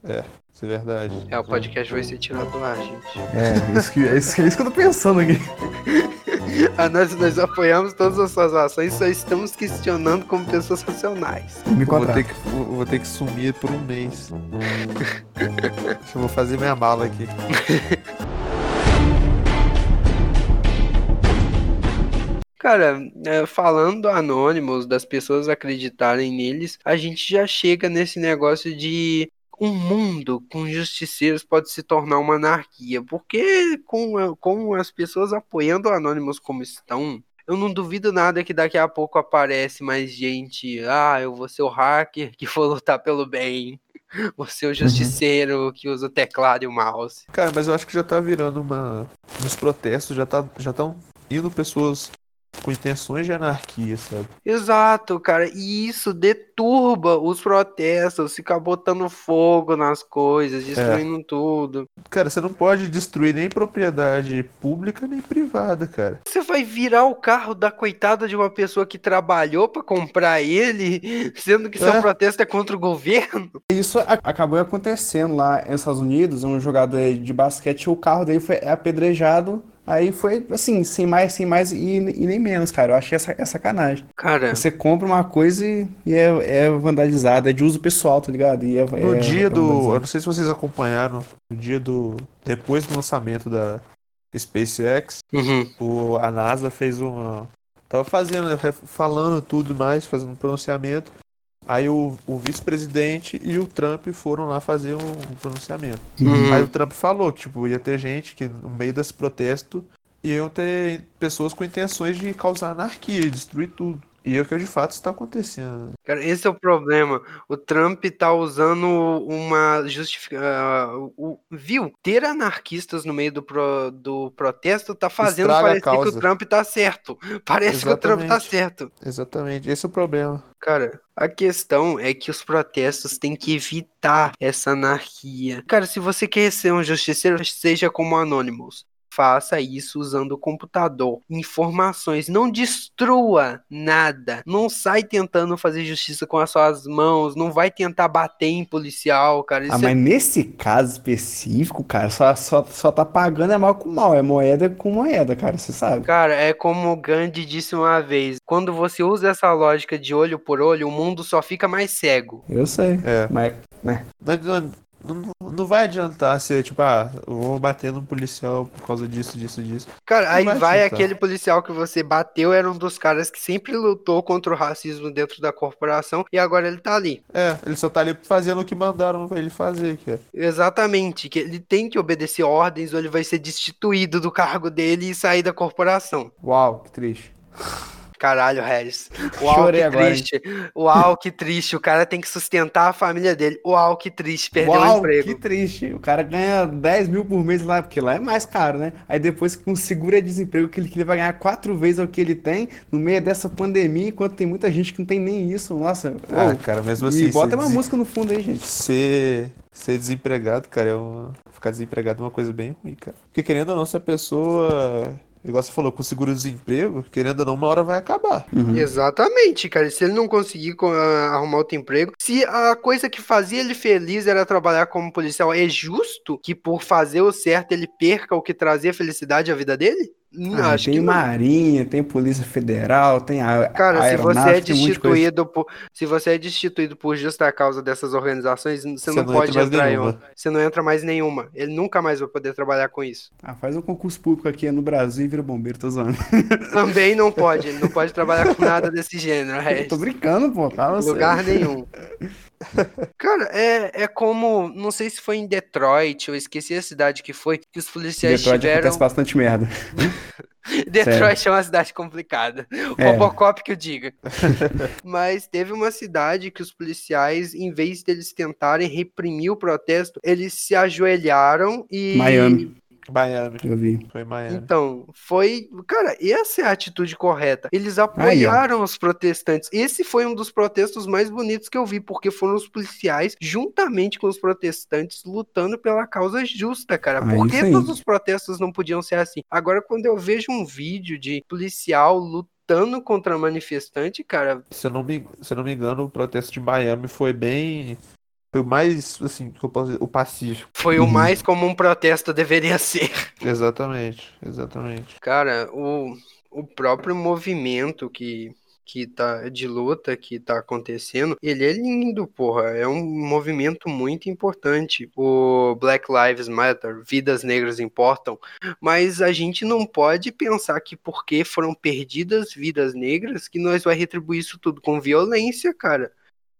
Isso é verdade. É, o podcast vai ser tirado do ar, gente. É, isso que, é isso, é isso que eu tô pensando aqui. Ah, nós, nós apoiamos todas as suas ações, só estamos questionando como pessoas racionais. Me Eu vou ter, que, vou vou ter que sumir por um mês. Deixa eu vou fazer minha mala aqui. Cara, é, falando anônimos, das pessoas acreditarem neles, a gente já chega nesse negócio de um mundo com justiceiros pode se tornar uma anarquia. Porque com, com as pessoas apoiando o Anonymous como estão, eu não duvido nada que daqui a pouco aparece mais gente. Ah, eu vou ser o hacker que for lutar pelo bem. Vou ser o justiceiro que usa o teclado e o mouse. Cara, mas eu acho que já tá virando uma. Nos protestos já tá, já estão indo pessoas com intenções de anarquia, sabe? Exato, cara. E isso deturba os protestos, fica botando fogo nas coisas, destruindo tudo. Cara, você não pode destruir nem propriedade pública nem privada, cara. Você vai virar o carro da coitada de uma pessoa que trabalhou pra comprar ele, sendo que seu É. protesto é contra o governo? Isso acabou acontecendo lá nos Estados Unidos, um jogador de basquete, o carro dele foi apedrejado, aí foi assim, sem mais, sem mais e, e nem menos, cara. Eu achei essa, é sacanagem. Cara, Você compra uma coisa e, e é, é vandalizada, é de uso pessoal, tá ligado? E é, No é- dia é do. Eu não sei se vocês acompanharam, no dia do. Depois do lançamento da SpaceX, uhum, o, a NASA fez uma. Tava fazendo, né, falando tudo mais, fazendo um pronunciamento. Aí o, o vice-presidente e o Trump foram lá fazer um, um pronunciamento. uhum. Aí o Trump falou que tipo, ia ter gente que no meio desse protesto iam ter pessoas com intenções de causar anarquia, destruir tudo. E é o que de fato está acontecendo. Cara, esse é o problema. O Trump tá usando uma justificação. viu? Ter anarquistas no meio do, pro- do protesto tá fazendo Estraga parecer que o. Trump tá certo. Parece que o Trump tá Exatamente. certo. Exatamente, esse é o problema. Cara, a questão é que os protestos têm que evitar essa anarquia. Cara, se você quer ser um justiceiro, seja como Anonymous. Faça isso usando o computador. Informações, não destrua nada. Não sai tentando fazer justiça com as suas mãos, não vai tentar bater em policial, cara. Ah, Isso é- mas nesse caso específico, cara, só, só, só tá pagando é mal com mal, é moeda com moeda, cara, você sabe. Cara, é como o Gandhi disse uma vez: quando você usa essa lógica de olho por olho, o mundo só fica mais cego. Eu sei, É. mas, né, Não, não, vai adiantar ser tipo, ah, eu vou bater no policial por causa disso, disso, disso. Cara, Não aí vai vai aquele policial que você bateu, era um dos caras que sempre lutou contra o racismo dentro da corporação e agora ele tá ali. É, ele só tá ali fazendo o que mandaram pra ele fazer, cara. Exatamente, que ele tem que obedecer ordens ou ele vai ser destituído do cargo dele e sair da corporação. uau, que triste. Caralho, Harris. Uau, Chorei que agora, hein? triste. Uau, que triste. O cara tem que sustentar a família dele. Uau, que triste. Perdeu o Uau, emprego. que triste. O cara ganha 10 mil por mês lá, porque lá é mais caro, né? Aí depois com seguro-desemprego, que ele, que ele vai ganhar quatro vezes o que ele tem, no meio dessa pandemia, enquanto tem muita gente que não tem nem isso. Nossa, Ah, cara, mesmo e assim. bota ser uma desen- música no fundo aí, gente. Ser, ser desempregado, cara, é uma... ficar desempregado é uma coisa bem ruim, cara. Porque querendo ou não, se a pessoa, igual você falou, com seguro-desemprego, querendo ou não, uma hora vai acabar. Uhum. Exatamente, cara. Se ele não conseguir co- ah, arrumar outro emprego, se a coisa que fazia ele feliz era trabalhar como policial, é justo que por fazer o certo ele perca o que trazia felicidade à vida dele? Não, Ah, tem. Marinha, tem Polícia Federal, tem a Cara, se você é destituído por, se você é destituído por justa causa dessas organizações, você, Você não, não pode entra entrar em outra. Você não entra mais nenhuma. Ele nunca mais vai poder trabalhar com isso. Ah, faz um concurso público aqui no Brasil e vira bombeiro, tô zoando. Também não pode. Ele não pode trabalhar com nada desse gênero. Tô brincando, pô, sério. lugar nenhum. Cara, é, é como. Não sei se foi em Detroit, eu esqueci a cidade que foi, que os policiais Detroit tiveram. acontece bastante merda. Detroit é uma cidade complicada. É. Robocop que eu diga. Mas teve uma cidade que os policiais, em vez deles tentarem reprimir o protesto, eles se ajoelharam e. Miami. Miami, Eu vi. foi Miami. Então, foi. Cara, essa é a atitude correta. Eles apoiaram os protestantes. Esse foi um dos protestos mais bonitos que eu vi, porque foram os policiais, juntamente com os protestantes, lutando pela causa justa, cara. Ah, Por que aí. todos os protestos não podiam ser assim? Agora, quando eu vejo um vídeo de policial lutando contra manifestante, cara, Se eu não me, se eu não me engano, o protesto de Miami foi bem. Foi o mais, assim, que eu posso dizer, o pacífico. foi o Uhum. mais como um protesto deveria ser. Exatamente, exatamente. Cara, o, o próprio movimento que, que tá de luta que tá acontecendo, ele é lindo, porra. É um movimento muito importante. O Black Lives Matter, vidas negras importam, mas a gente não pode pensar que porque foram perdidas vidas negras que nós vai retribuir isso tudo com violência, cara.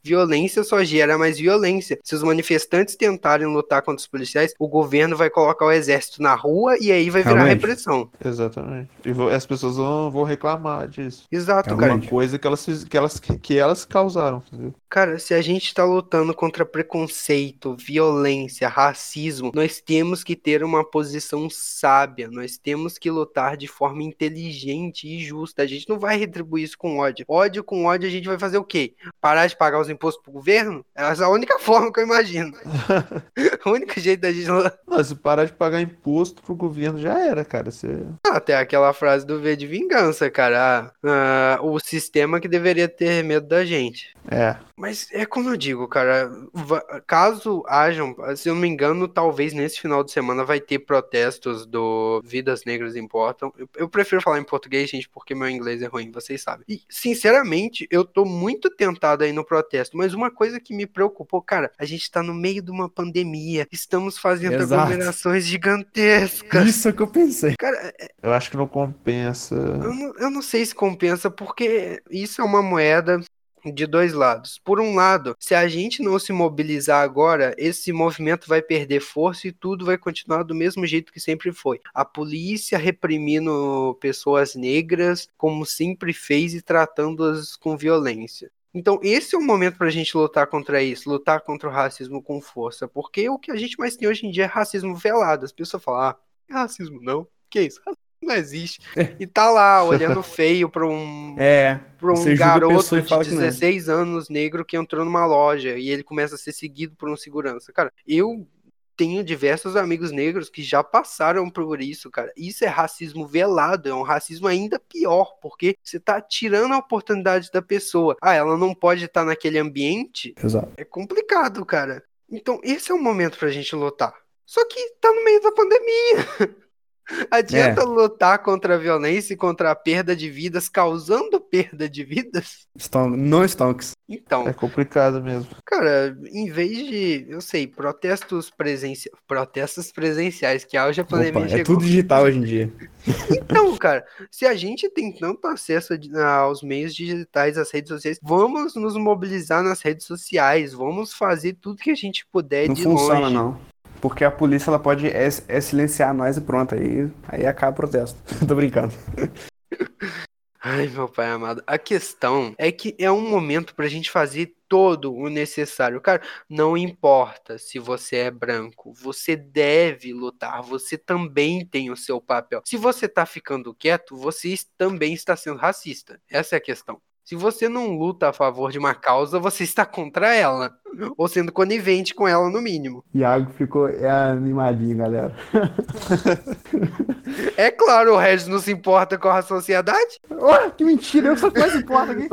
Violência só gera mais violência. Se os manifestantes tentarem lutar contra os policiais, o governo vai colocar o exército na rua e aí vai virar Realmente. repressão. Exatamente. E as pessoas vão, vão reclamar disso. Exato, Realmente. cara. Uma coisa que elas, que elas, que elas causaram, entendeu? Cara, se a gente tá lutando contra preconceito, violência, racismo, nós temos que ter uma posição sábia, nós temos que lutar de forma inteligente e justa. A gente não vai retribuir isso com ódio. Ódio com ódio a gente vai fazer o quê? Parar de pagar os impostos pro governo? Essa é a única forma que eu imagino. o único jeito da gente Não, se parar de pagar imposto pro governo já era, cara. Você... Até aquela frase do V de vingança, cara. Ah, o sistema que deveria ter medo da gente. É. Mas é como eu digo, cara. Caso hajam, se eu não me engano, talvez nesse final de semana vai ter protestos do Vidas Negras Importam. Eu, eu prefiro falar em português, gente, porque meu inglês é ruim, vocês sabem. E, sinceramente, eu tô muito tentado aí no protesto. Mas uma coisa que me preocupou, cara, a gente tá no meio de uma pandemia. Estamos fazendo Exato. aglomerações gigantescas. Isso é o que eu pensei. Cara, Eu acho que não compensa. Eu não, eu não sei se compensa, porque isso é uma moeda de dois lados. Por um lado, se a gente não se mobilizar agora, esse movimento vai perder força e tudo vai continuar do mesmo jeito que sempre foi. A polícia reprimindo pessoas negras, como sempre fez, e tratando-as com violência. Então, esse é o momento pra gente lutar contra isso, lutar contra o racismo com força, porque o que a gente mais tem hoje em dia é racismo velado. As pessoas falam, ah, é racismo não, que isso? Não existe. E tá lá, olhando feio pra um, É, pra um garoto de fala que não é. 16 16 anos negro que entrou numa loja e ele começa a ser seguido por um segurança. Cara, eu tenho diversos amigos negros que já passaram por isso, cara. Isso é racismo velado, é um racismo ainda pior, porque você tá tirando a oportunidade da pessoa. Ah, ela não pode estar naquele ambiente. Exato. É complicado, cara. Então, esse é o momento pra gente lutar. Só que tá no meio da pandemia. Adianta É. lutar contra a violência e contra a perda de vidas, causando perda de vidas? Stonk, não Stonks. Então, É complicado mesmo. cara, em vez de, eu sei, protestos presenciais, protestos presenciais, que a pandemia Opa, é tudo digital hoje em dia. Então, cara, se a gente tem tanto acesso aos meios digitais, às redes sociais, vamos nos mobilizar nas redes sociais, vamos fazer tudo que a gente puder Não de funciona, longe. não. Porque a polícia ela pode é, é silenciar nós e pronto. Aí, aí acaba o protesto. Tô brincando. Ai, meu pai amado. A questão é que é um momento pra gente fazer todo o necessário. Cara, não importa se você é branco, você deve lutar. Você também tem o seu papel. Se você tá ficando quieto, você também está sendo racista. Essa é a questão. Se você não luta a favor de uma causa, você está contra ela. Ou sendo conivente com ela, no mínimo. Iago ficou é animadinho, galera. É claro, o Regis não se importa com a sociedade. Ué, que mentira, eu sou mais importa aqui.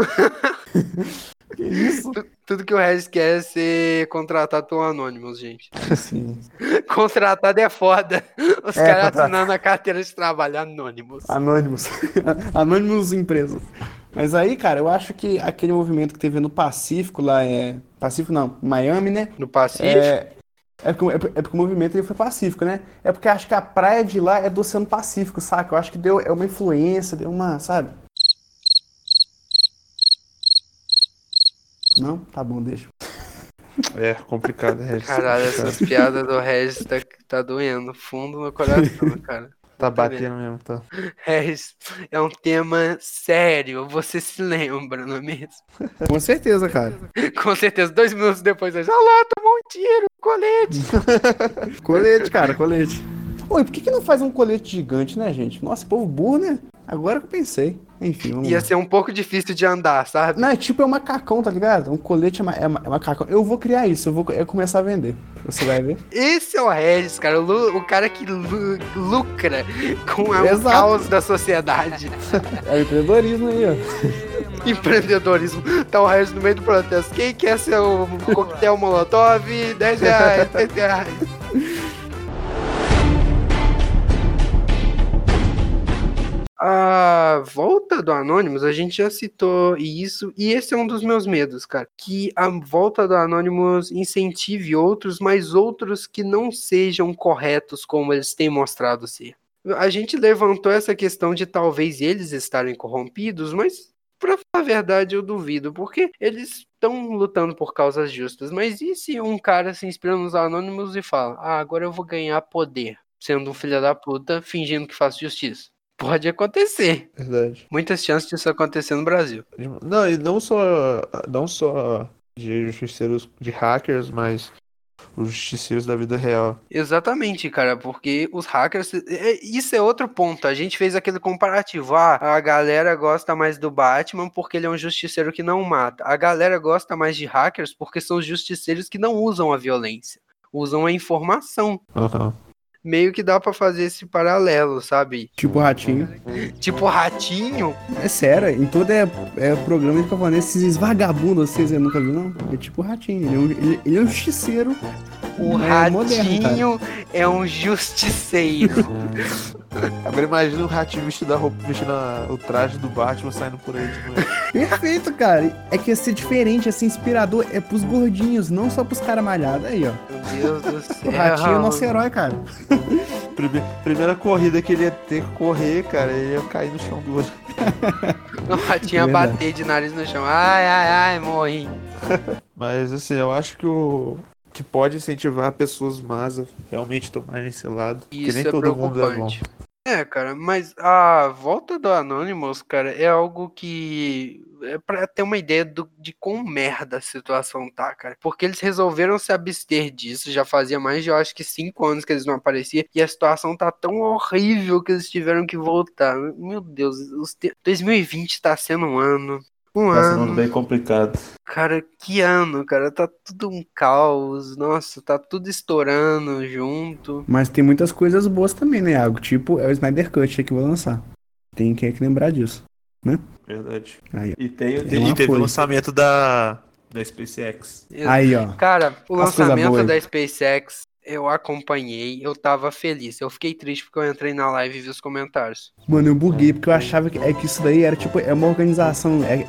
que isso? Tudo que o Regis quer é ser contratado pelo Anonymous, gente. Sim. Contratado é foda. Os É, caras assinando a carteira de trabalho Anonymous. Anônimos. Anônimos empresa. Mas aí, cara, eu acho que aquele movimento que teve no Pacífico lá é. Pacífico não, Miami, né? No Pacífico? É, é, porque, é porque- é porque o movimento ele foi pacífico, né? É porque acho que a praia de lá é do Oceano Pacífico, saca? Eu acho que deu é uma influência, deu uma, sabe? Não? Tá bom, deixa. É complicado, é. Caralho, essas piadas do Regis tá, tá doendo fundo no coração, cara. Tá batendo mesmo, tá? Regis, é um tema sério, você se lembra, não é mesmo? Com certeza, cara. Com certeza, dois minutos depois, olha lá, tomou um tiro, colete. Colete, cara, colete. Oi, por que, que não faz um colete gigante, né, gente? Nossa, povo burro, né? Agora que eu pensei. Enfim, vamos Ia lá. ser um pouco difícil de andar, sabe? Não, é tipo, é um macacão, tá ligado? Um colete é, ma- é, ma- é macacão. Eu vou criar isso, eu vou é começar a vender. Você vai ver. Esse é o Regis, cara, o, o cara que lu- lucra com o caos da sociedade. É o empreendedorismo aí, ó. Empreendedorismo. Tá o Regis no meio do protesto. Quem quer ser o coquetel Molotov? 10 reais, 10 reais. A volta do Anonymous, a gente já citou isso, e esse é um dos meus medos, cara. Que a volta do Anonymous incentive outros, mas outros que não sejam corretos como eles têm mostrado ser. A gente levantou essa questão de talvez eles estarem corrompidos, mas Pra falar a verdade, eu duvido, porque eles estão lutando por causas justas. Mas e se um cara se inspira nos anônimos e fala: Ah, agora eu vou ganhar poder, sendo um filho da puta, fingindo que faz justiça? Pode acontecer. Verdade. Muitas chances disso acontecer no Brasil. Não, e não só, não só de justiceiros, de hackers, mas os justiceiros da vida real. Exatamente, cara, porque os hackers. é- Isso é outro ponto. A gente fez aquele comparativo. Ah, a galera gosta mais do Batman porque ele é um justiceiro que não mata. A galera gosta mais de hackers porque são os justiceiros que não usam a violência, usam a informação. Aham. Meio que dá pra fazer esse paralelo, sabe? Tipo ratinho. Tipo ratinho. É sério, em todo é, é programa de falando esses vagabundos, vocês nunca viu, não? É tipo ratinho. Ele é um, ele, ele é um. O é, moderno, ratinho é um justiceiro. Agora imagina o ratinho vestido, a roupa, vestindo a- o traje do Batman saindo por aí. Perfeito, cara. É que ia ser diferente, ia ser inspirador. É pros gordinhos, não só pros caras malhados. Aí, ó. Meu Deus do céu. O ratinho é o nosso herói, cara. Prime- primeira corrida que ele ia ter que correr, cara, ele ia cair no chão do outro. O ratinho ia bater de nariz no chão. Ai, ai, ai, morri. Mas assim, eu acho que o que pode incentivar pessoas más a realmente tomarem esse lado. Isso nem é todo mundo é bom. É, cara, mas a volta do Anonymous, cara, é algo que é pra ter uma ideia do- de quão merda a situação tá, cara. Porque eles resolveram se abster disso, já fazia mais de, eu acho que, cinco anos que eles não apareciam, e a situação tá tão horrível que eles tiveram que voltar. Meu Deus, te- 2020 tá sendo um ano Um Tá sendo ano. bem complicado. Cara, que ano, cara. Tá tudo um caos. Nossa, tá tudo estourando junto. Mas tem muitas coisas boas também, né, Iago? Tipo, é o Snyder Cut que vou lançar. Tem que, que lembrar disso. Verdade. Aí, E, tem, Tem uma e teve o lançamento da, da SpaceX. Aí, ó. Cara, o As lançamento da SpaceX eu acompanhei, eu tava feliz. Eu fiquei triste porque eu entrei na live e vi os comentários. Mano, eu buguei porque eu achava que, é que isso daí era tipo, é uma organização, é,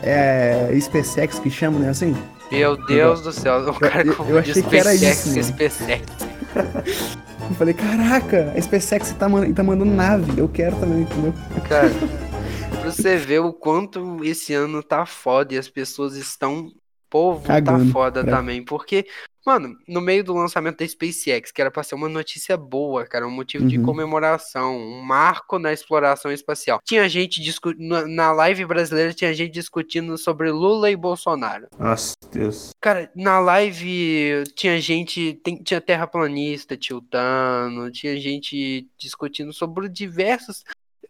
é SpaceX que chama, né, assim? Meu Deus do céu, o cara eu- eu achei que era SpaceX isso, mano. SpaceX. Eu falei, caraca, a SpaceX tá, man- tá mandando nave, eu quero também, entendeu? Cara, pra você ver o quanto esse ano tá foda e as pessoas estão. O povo tá Cagando foda pra- também. Porque, mano, no meio do lançamento da SpaceX, que era pra ser uma notícia boa, cara, um motivo de Uhum. comemoração, um marco na exploração espacial. Tinha gente discutindo. Na live brasileira tinha gente discutindo sobre Lula e Bolsonaro. Nossa, Deus. Cara, na live tinha gente, tem- tinha terraplanista tiltando, tinha gente discutindo sobre diversos.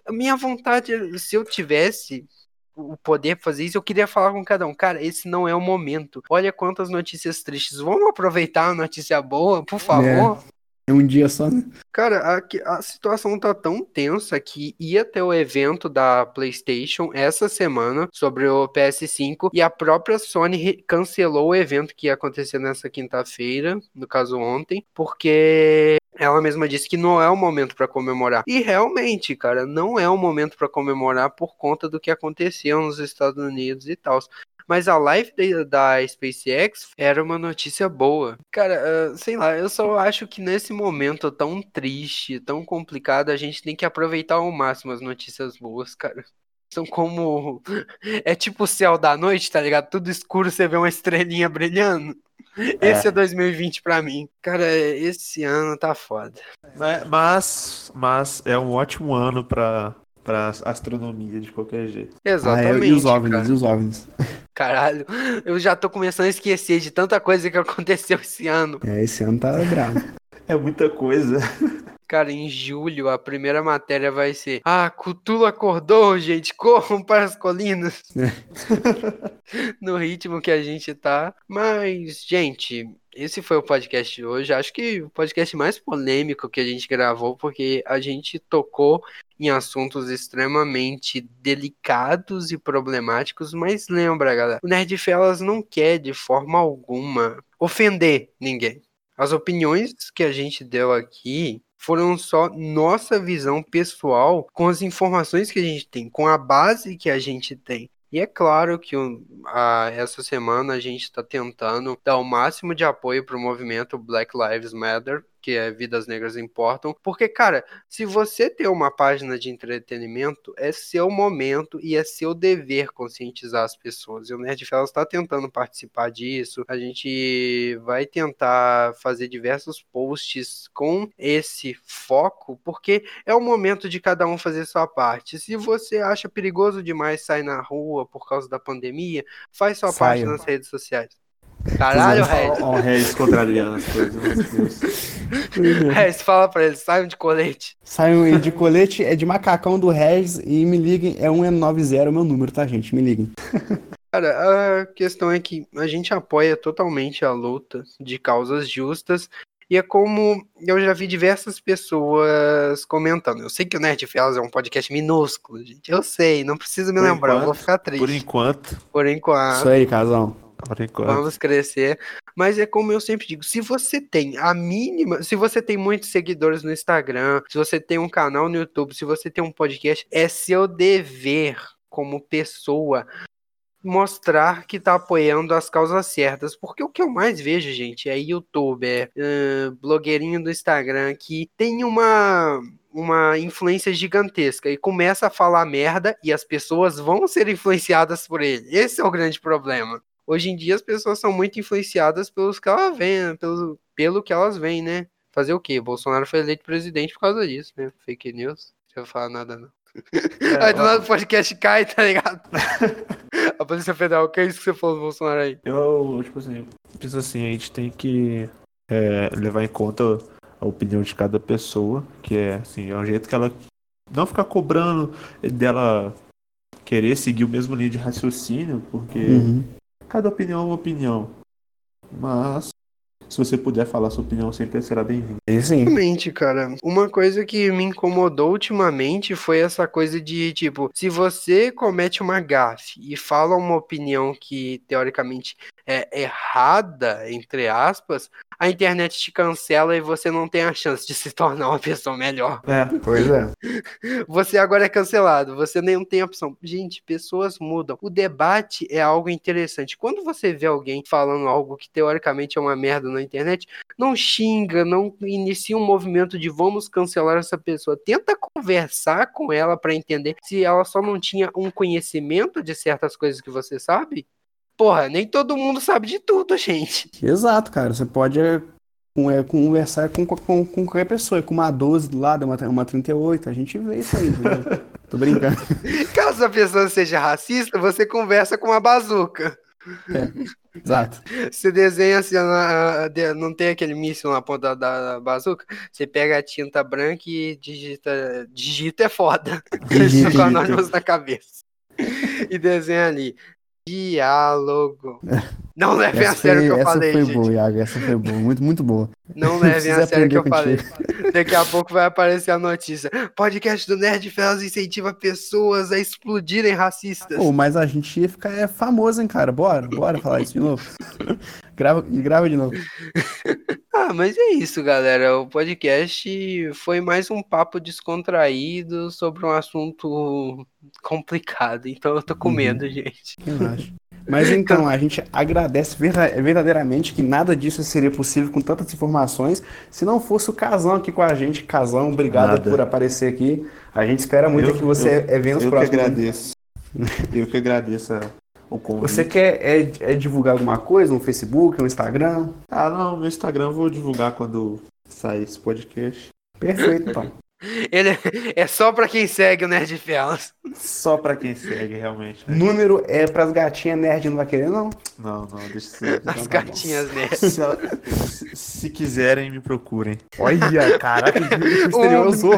A minha vontade, se eu tivesse o poder fazer isso, eu queria falar com cada um. Cara, esse não é o momento. Olha quantas notícias tristes. Vamos aproveitar a notícia boa, por favor. É um dia só, né? Cara, a, a situação tá tão tensa que ia ter o evento da PlayStation essa semana sobre o PS5 e a própria Sony cancelou o evento que ia acontecer nessa quinta-feira, no caso ontem, porque ela mesma disse que não é o momento pra comemorar. E realmente, cara, não é o momento pra comemorar por conta do que aconteceu nos Estados Unidos e tal. Mas a live da, da SpaceX era uma notícia boa. Cara, ah, sei lá, eu só acho que nesse momento tão triste, tão complicado, a gente tem que aproveitar ao máximo as notícias boas, cara. São como. É tipo o céu da noite, tá ligado? Tudo escuro, você vê uma estrelinha brilhando. Esse é 2020 pra mim. Cara, esse ano tá foda. Mas, mas, é um ótimo ano pra, pra astronomia, de qualquer jeito. Ah, é, Exatamente. e os OVNIs, cara. e os OVNIs. Caralho, eu já tô começando a esquecer de tanta coisa que aconteceu esse ano. É, esse ano tá bravo. É muita coisa. Cara, em julho a primeira matéria vai ser: Ah, Cutulo acordou, gente, corram para as colinas. no ritmo que a gente tá. Mas, gente, esse foi o podcast de hoje. Acho que o podcast mais polêmico que a gente gravou, porque a gente tocou em assuntos extremamente delicados e problemáticos. Mas lembra, galera, o Nerd Felas não quer de forma alguma ofender ninguém. As opiniões que a gente deu aqui foram só nossa visão pessoal com as informações que a gente tem, com a base que a gente tem. E é claro que a- essa semana a gente está tentando dar o máximo de apoio para o movimento Black Lives Matter, que é Vidas Negras Importam, porque, cara, se você tem uma página de entretenimento, é seu momento e é seu dever conscientizar as pessoas. E o Nerd Fellas está tentando participar disso. A gente vai tentar fazer diversos posts com esse foco, porque é o momento de cada um fazer sua parte. Se você acha perigoso demais sair na rua por causa da pandemia, faz sua parte Saia. nas redes sociais. Caralho, Regis. Ó, o Regis contrariando as coisas. Regis, fala pra eles, saiam de colete. Saiam de colete, é de macacão do Regis e me liguem, é 190 o meu número, tá, gente? Me liguem. Cara, a questão é que a gente apoia totalmente a luta de causas justas. E é como eu já vi diversas pessoas comentando. Eu sei que o Nerd Felas é um podcast minúsculo, gente. Eu sei, não precisa me Por lembrar, eu enquanto, vou ficar triste. Por enquanto. Por enquanto. Isso aí, casal. Vamos crescer. Mas é como eu sempre digo: se você tem a mínima. Se você tem muitos seguidores no Instagram, se você tem um canal no YouTube, se você tem um podcast, é seu dever como pessoa mostrar que tá apoiando as causas certas. Porque o que eu mais vejo, gente, é youtuber, é, blogueirinho do Instagram que tem uma. Uma influência gigantesca e começa a falar merda e as pessoas vão ser influenciadas por ele. Esse é o grande problema. Hoje em dia as pessoas são muito influenciadas pelos que elas veem, pelo, pelo que elas veem, né? Fazer o quê? Bolsonaro foi eleito presidente por causa disso, né? Fake news. Não vou falar nada, não. É, aí do lado do podcast cai, tá ligado? a Polícia Federal, o que é isso que você falou do Bolsonaro aí? Eu, tipo assim, penso assim, a gente tem que é, levar em conta a opinião de cada pessoa, que é assim, é um jeito que ela não ficar cobrando dela querer seguir o mesmo linha de raciocínio, porque Uhum. Cada opinião é uma opinião. Mas se você puder falar sua opinião, sempre será bem-vindo. E sim. Realmente, cara. Uma coisa que me incomodou ultimamente foi essa coisa de, tipo, se você comete uma gafe e fala uma opinião que teoricamente é errada, entre aspas, a internet te cancela e você não tem a chance de se tornar uma pessoa melhor. É, Pois é. Você agora é cancelado, você nem tem opção. Gente, pessoas mudam. O debate é algo interessante. Quando você vê alguém falando algo que teoricamente é uma merda na internet, não xinga, não inicia um movimento de vamos cancelar essa pessoa. Tenta conversar com ela para entender se ela só não tinha um conhecimento de certas coisas que você sabe. Porra, nem todo mundo sabe de tudo, gente. Exato, cara. Você pode é, com- é, conversar com, com, com qualquer pessoa. Com uma 12 do lado, uma, uma 38. A gente vê isso aí? Tô brincando. Caso a pessoa seja racista, você conversa com uma bazuca. Exato. Você desenha assim, não tem aquele míssil na ponta da bazuca? Você pega a tinta branca e digita. Digita é foda. Digita, com digita. anônimos na cabeça. E desenha ali. Diálogo. Não levem a Essa sério o foi, que eu essa falei, foi gente. boa, Iago. Essa foi boa. Muito, muito boa. Não levem a sério o que eu aprender falei. Daqui a pouco vai aparecer a notícia. Podcast do Nerd Felas incentiva pessoas a explodirem racistas. Pô, mas a gente ia ficar é, famoso, hein, cara. Bora, bora falar isso de novo. grava, grava de novo. Ah, mas é isso, galera. O podcast foi mais um papo descontraído sobre um assunto complicado. Então eu tô com Uhum. medo, gente. Relaxa. Mas então, a gente agradece verda- verdadeiramente que nada disso seria possível com tantas informações se não fosse o Casão aqui com a gente. Casão, obrigado Nada. por aparecer aqui. A gente espera muito Eu- que você eu- é, venha nos Eu que próximos. agradeço. Eu que agradeço a- o convite. Você quer é, é divulgar alguma coisa no Facebook, no Instagram? Ah, não, meu Instagram eu vou divulgar quando sair esse podcast. Perfeito, então. Ele é só pra quem segue o Nerd Felas. Só pra quem segue, realmente. né? Número é pras gatinhas nerd, não vai querer, não? Não, não, deixa isso. As tá gatinhas né? Se, se- se quiserem, me procurem. Olha, caraca, que misterioso.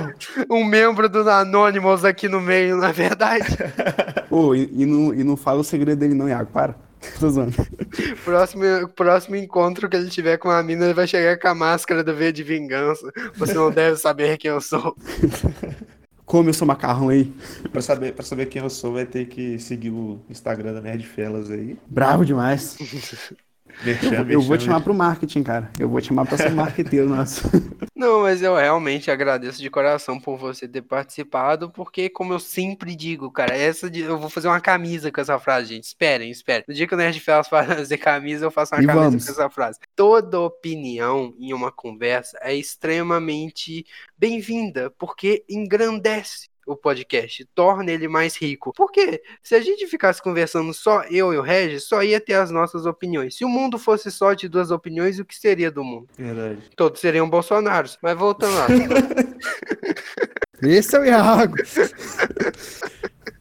Um membro do Anonymous aqui no meio, na verdade. Ô, e, e não, e não fala o segredo dele, não, Iago. Para. Tô zoando. Próximo, próximo encontro que ele tiver com a mina, ele vai chegar com a máscara do V de vingança. Você não deve saber quem eu sou. Come o seu macarrão aí. Pra saber, pra saber quem eu sou, vai ter que seguir o Instagram da Nerd Felas aí. Bravo demais. Merchan, Eu vou te chamar pro marketing, cara. Eu vou te chamar pra ser marqueteiro nosso. Não, mas eu realmente agradeço de coração por você ter participado, porque, como eu sempre digo, cara, essa de- eu vou fazer uma camisa com essa frase, gente. Esperem, esperem. No dia que o Nerd Felas fazer camisa, eu faço uma E camisa vamos. com essa frase. Toda opinião em uma conversa é extremamente bem-vinda, porque engrandece o podcast, torna ele mais rico. Porque se a gente ficasse conversando só eu e o Regis, só ia ter as nossas opiniões. Se o mundo fosse só de duas opiniões, o que seria do mundo? Verdade. Todos seriam bolsonaros. Mas voltando lá. Esse é o Iago.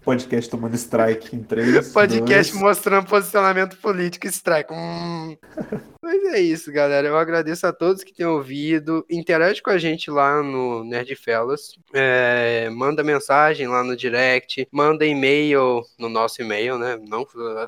Podcast tomando strike em 3. Podcast mostrando posicionamento político strike. Hum. Mas é isso, galera. Eu agradeço a todos que têm ouvido. Interage com a gente lá no Nerd Fellas. É, manda mensagem lá no direct. Manda e-mail no nosso e-mail, né? Não,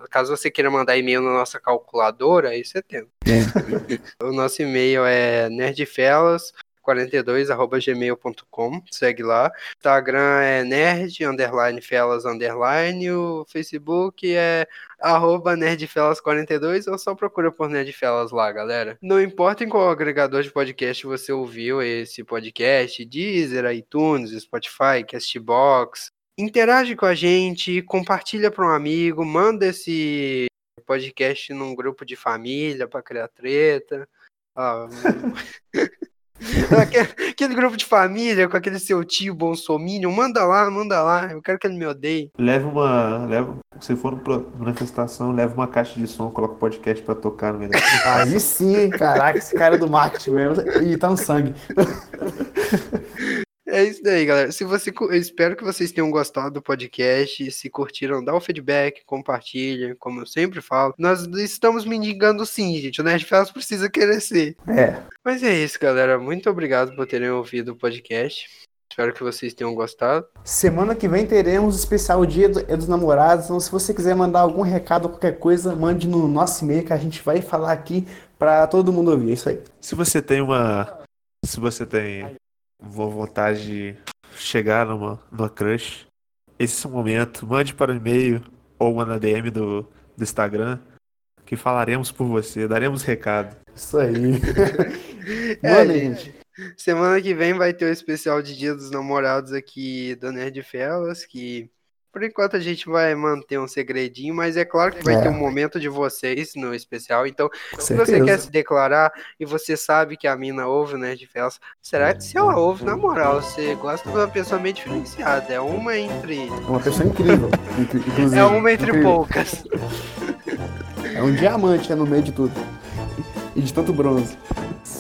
caso você queira mandar e-mail na nossa calculadora, aí você tem. O nosso e-mail é nerdfellas 42@gmail.com, segue lá. Instagram é nerd underline felas underline, o Facebook é arroba nerdfelas42 ou só procura por nerdfelas lá, galera. Não importa em qual agregador de podcast você ouviu esse podcast, Deezer, iTunes, Spotify, Castbox, interage com a gente, compartilha para um amigo, manda esse podcast num grupo de família para criar treta. Ah, aquele, aquele grupo de família com aquele seu tio bolsominion, manda lá, manda lá. Eu quero que ele me odeie. Leva uma. Leva, se for numa manifestação, leva uma caixa de som, coloca o podcast pra tocar no meio da. Aí sim? Caraca, esse cara é do marketing mesmo. Ih, tá no sangue. É isso daí, galera. Se você, eu espero que vocês tenham gostado do podcast. Se curtiram, dá o feedback, compartilhem, como eu sempre falo. Nós estamos mendigando sim, gente. O Nerd Felas precisa crescer. É. Mas é isso, galera. Muito obrigado por terem ouvido o podcast. Espero que vocês tenham gostado. Semana que vem teremos o especial Dia do- é dos Namorados. Então, se você quiser mandar algum recado, qualquer coisa, mande no nosso e-mail que a gente vai falar aqui pra todo mundo ouvir. É isso aí. Se você tem uma. Se você tem vo- vontade de chegar numa, numa crush, esse é o momento. Mande para o e-mail ou uma na DM do, do Instagram que falaremos por você, daremos recado. Isso aí. É, gente. gente. Semana que vem vai ter o especial de Dia dos Namorados aqui do Nerd Fellas, que por enquanto a gente vai manter um segredinho, mas é claro que vai É. ter um momento de vocês no especial. Então, Com se você quer se declarar e você sabe que a mina ouve o Nerd Fellas, será que se ela ouve, na moral, você gosta de uma pessoa meio diferenciada? É uma entre. É uma pessoa incrível. Inclusive. É uma entre Incrível. poucas. É um diamante é no meio de tudo. E de tanto bronze.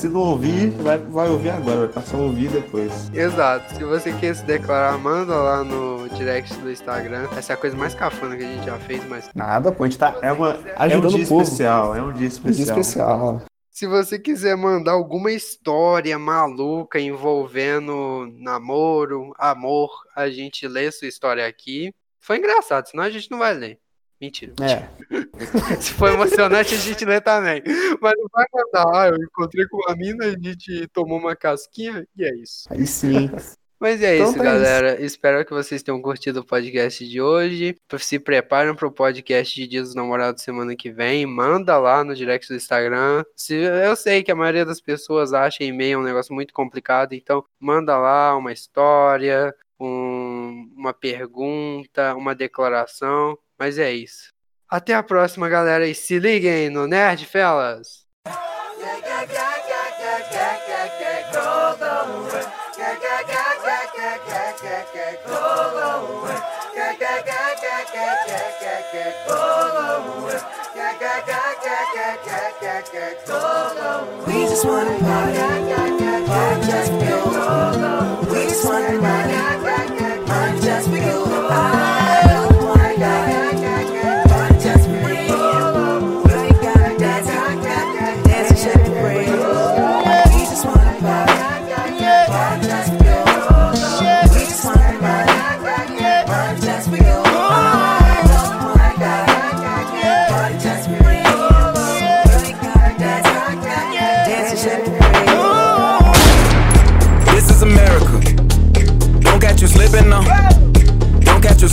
Se não ouvir, vai, vai ouvir agora, vai passar a ouvir depois. Exato. Se você quer se declarar, manda lá no direct do Instagram. Essa é a coisa mais cafona que a gente já fez, mas Nada, pô, a gente tá É, uma, é um Ajudando dia o povo. especial, é um dia um dia especial. especial. Se você quiser mandar alguma história maluca envolvendo namoro, amor, a gente lê sua história aqui. Foi engraçado, senão a gente não vai ler. Mentira. É. Se for emocionante, a gente lê também. Mas não vai mandar. Ah, eu encontrei com uma mina, a gente tomou uma casquinha e é isso. Aí sim. Mas é Então isso, tá galera. Espero que vocês tenham curtido o podcast de hoje. Se preparem para o podcast de Dia dos Namorados semana que vem. Manda lá no direct do Instagram. Se, eu sei que a maioria das pessoas acha e-mail um negócio muito complicado, então manda lá uma história, um- uma pergunta, uma declaração. Mas é isso. Até a próxima, galera. E se liguem no Nerd Fellas. We just wanna party. We just wanna party,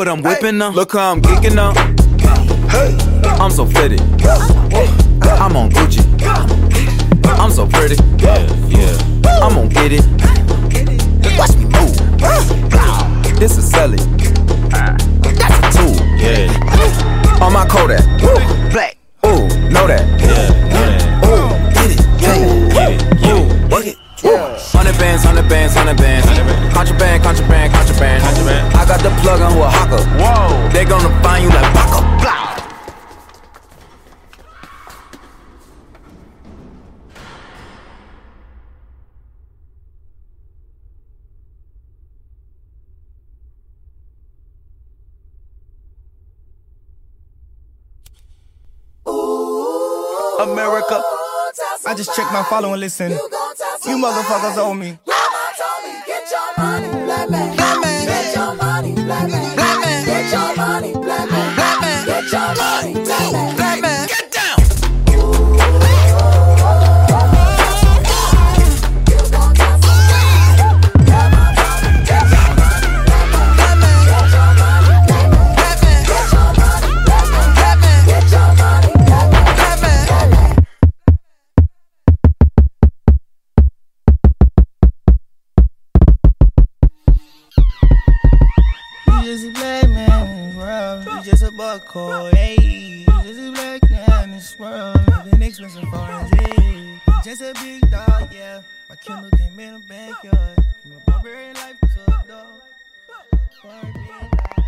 What I'm whipping now. Look how I'm geeking now. I'm so fitted. I'm on Gucci. I'm so pretty. Yeah, yeah. I'm gonna get it. Watch me move. This is Sally. That's a tool. Yeah. On my Kodak. Black. Ooh, know that. Yeah. Ooh, get it. Get it. Ooh, work it. Hundred bands, hundred bands, hundred bands. Got the plug on who a hawker. Whoa. They gonna find you like Baka. Blah. America. I just checked my follow and listen. You motherfuckers owe me. Get your money, black man. Black man. money, black. Black man. Get your money, buckle, hey. This is black this world, living expensive foreign, hey. Just a big dog, yeah. My Kindle came in the backyard. My barbarian life to a dog. Barbarian life.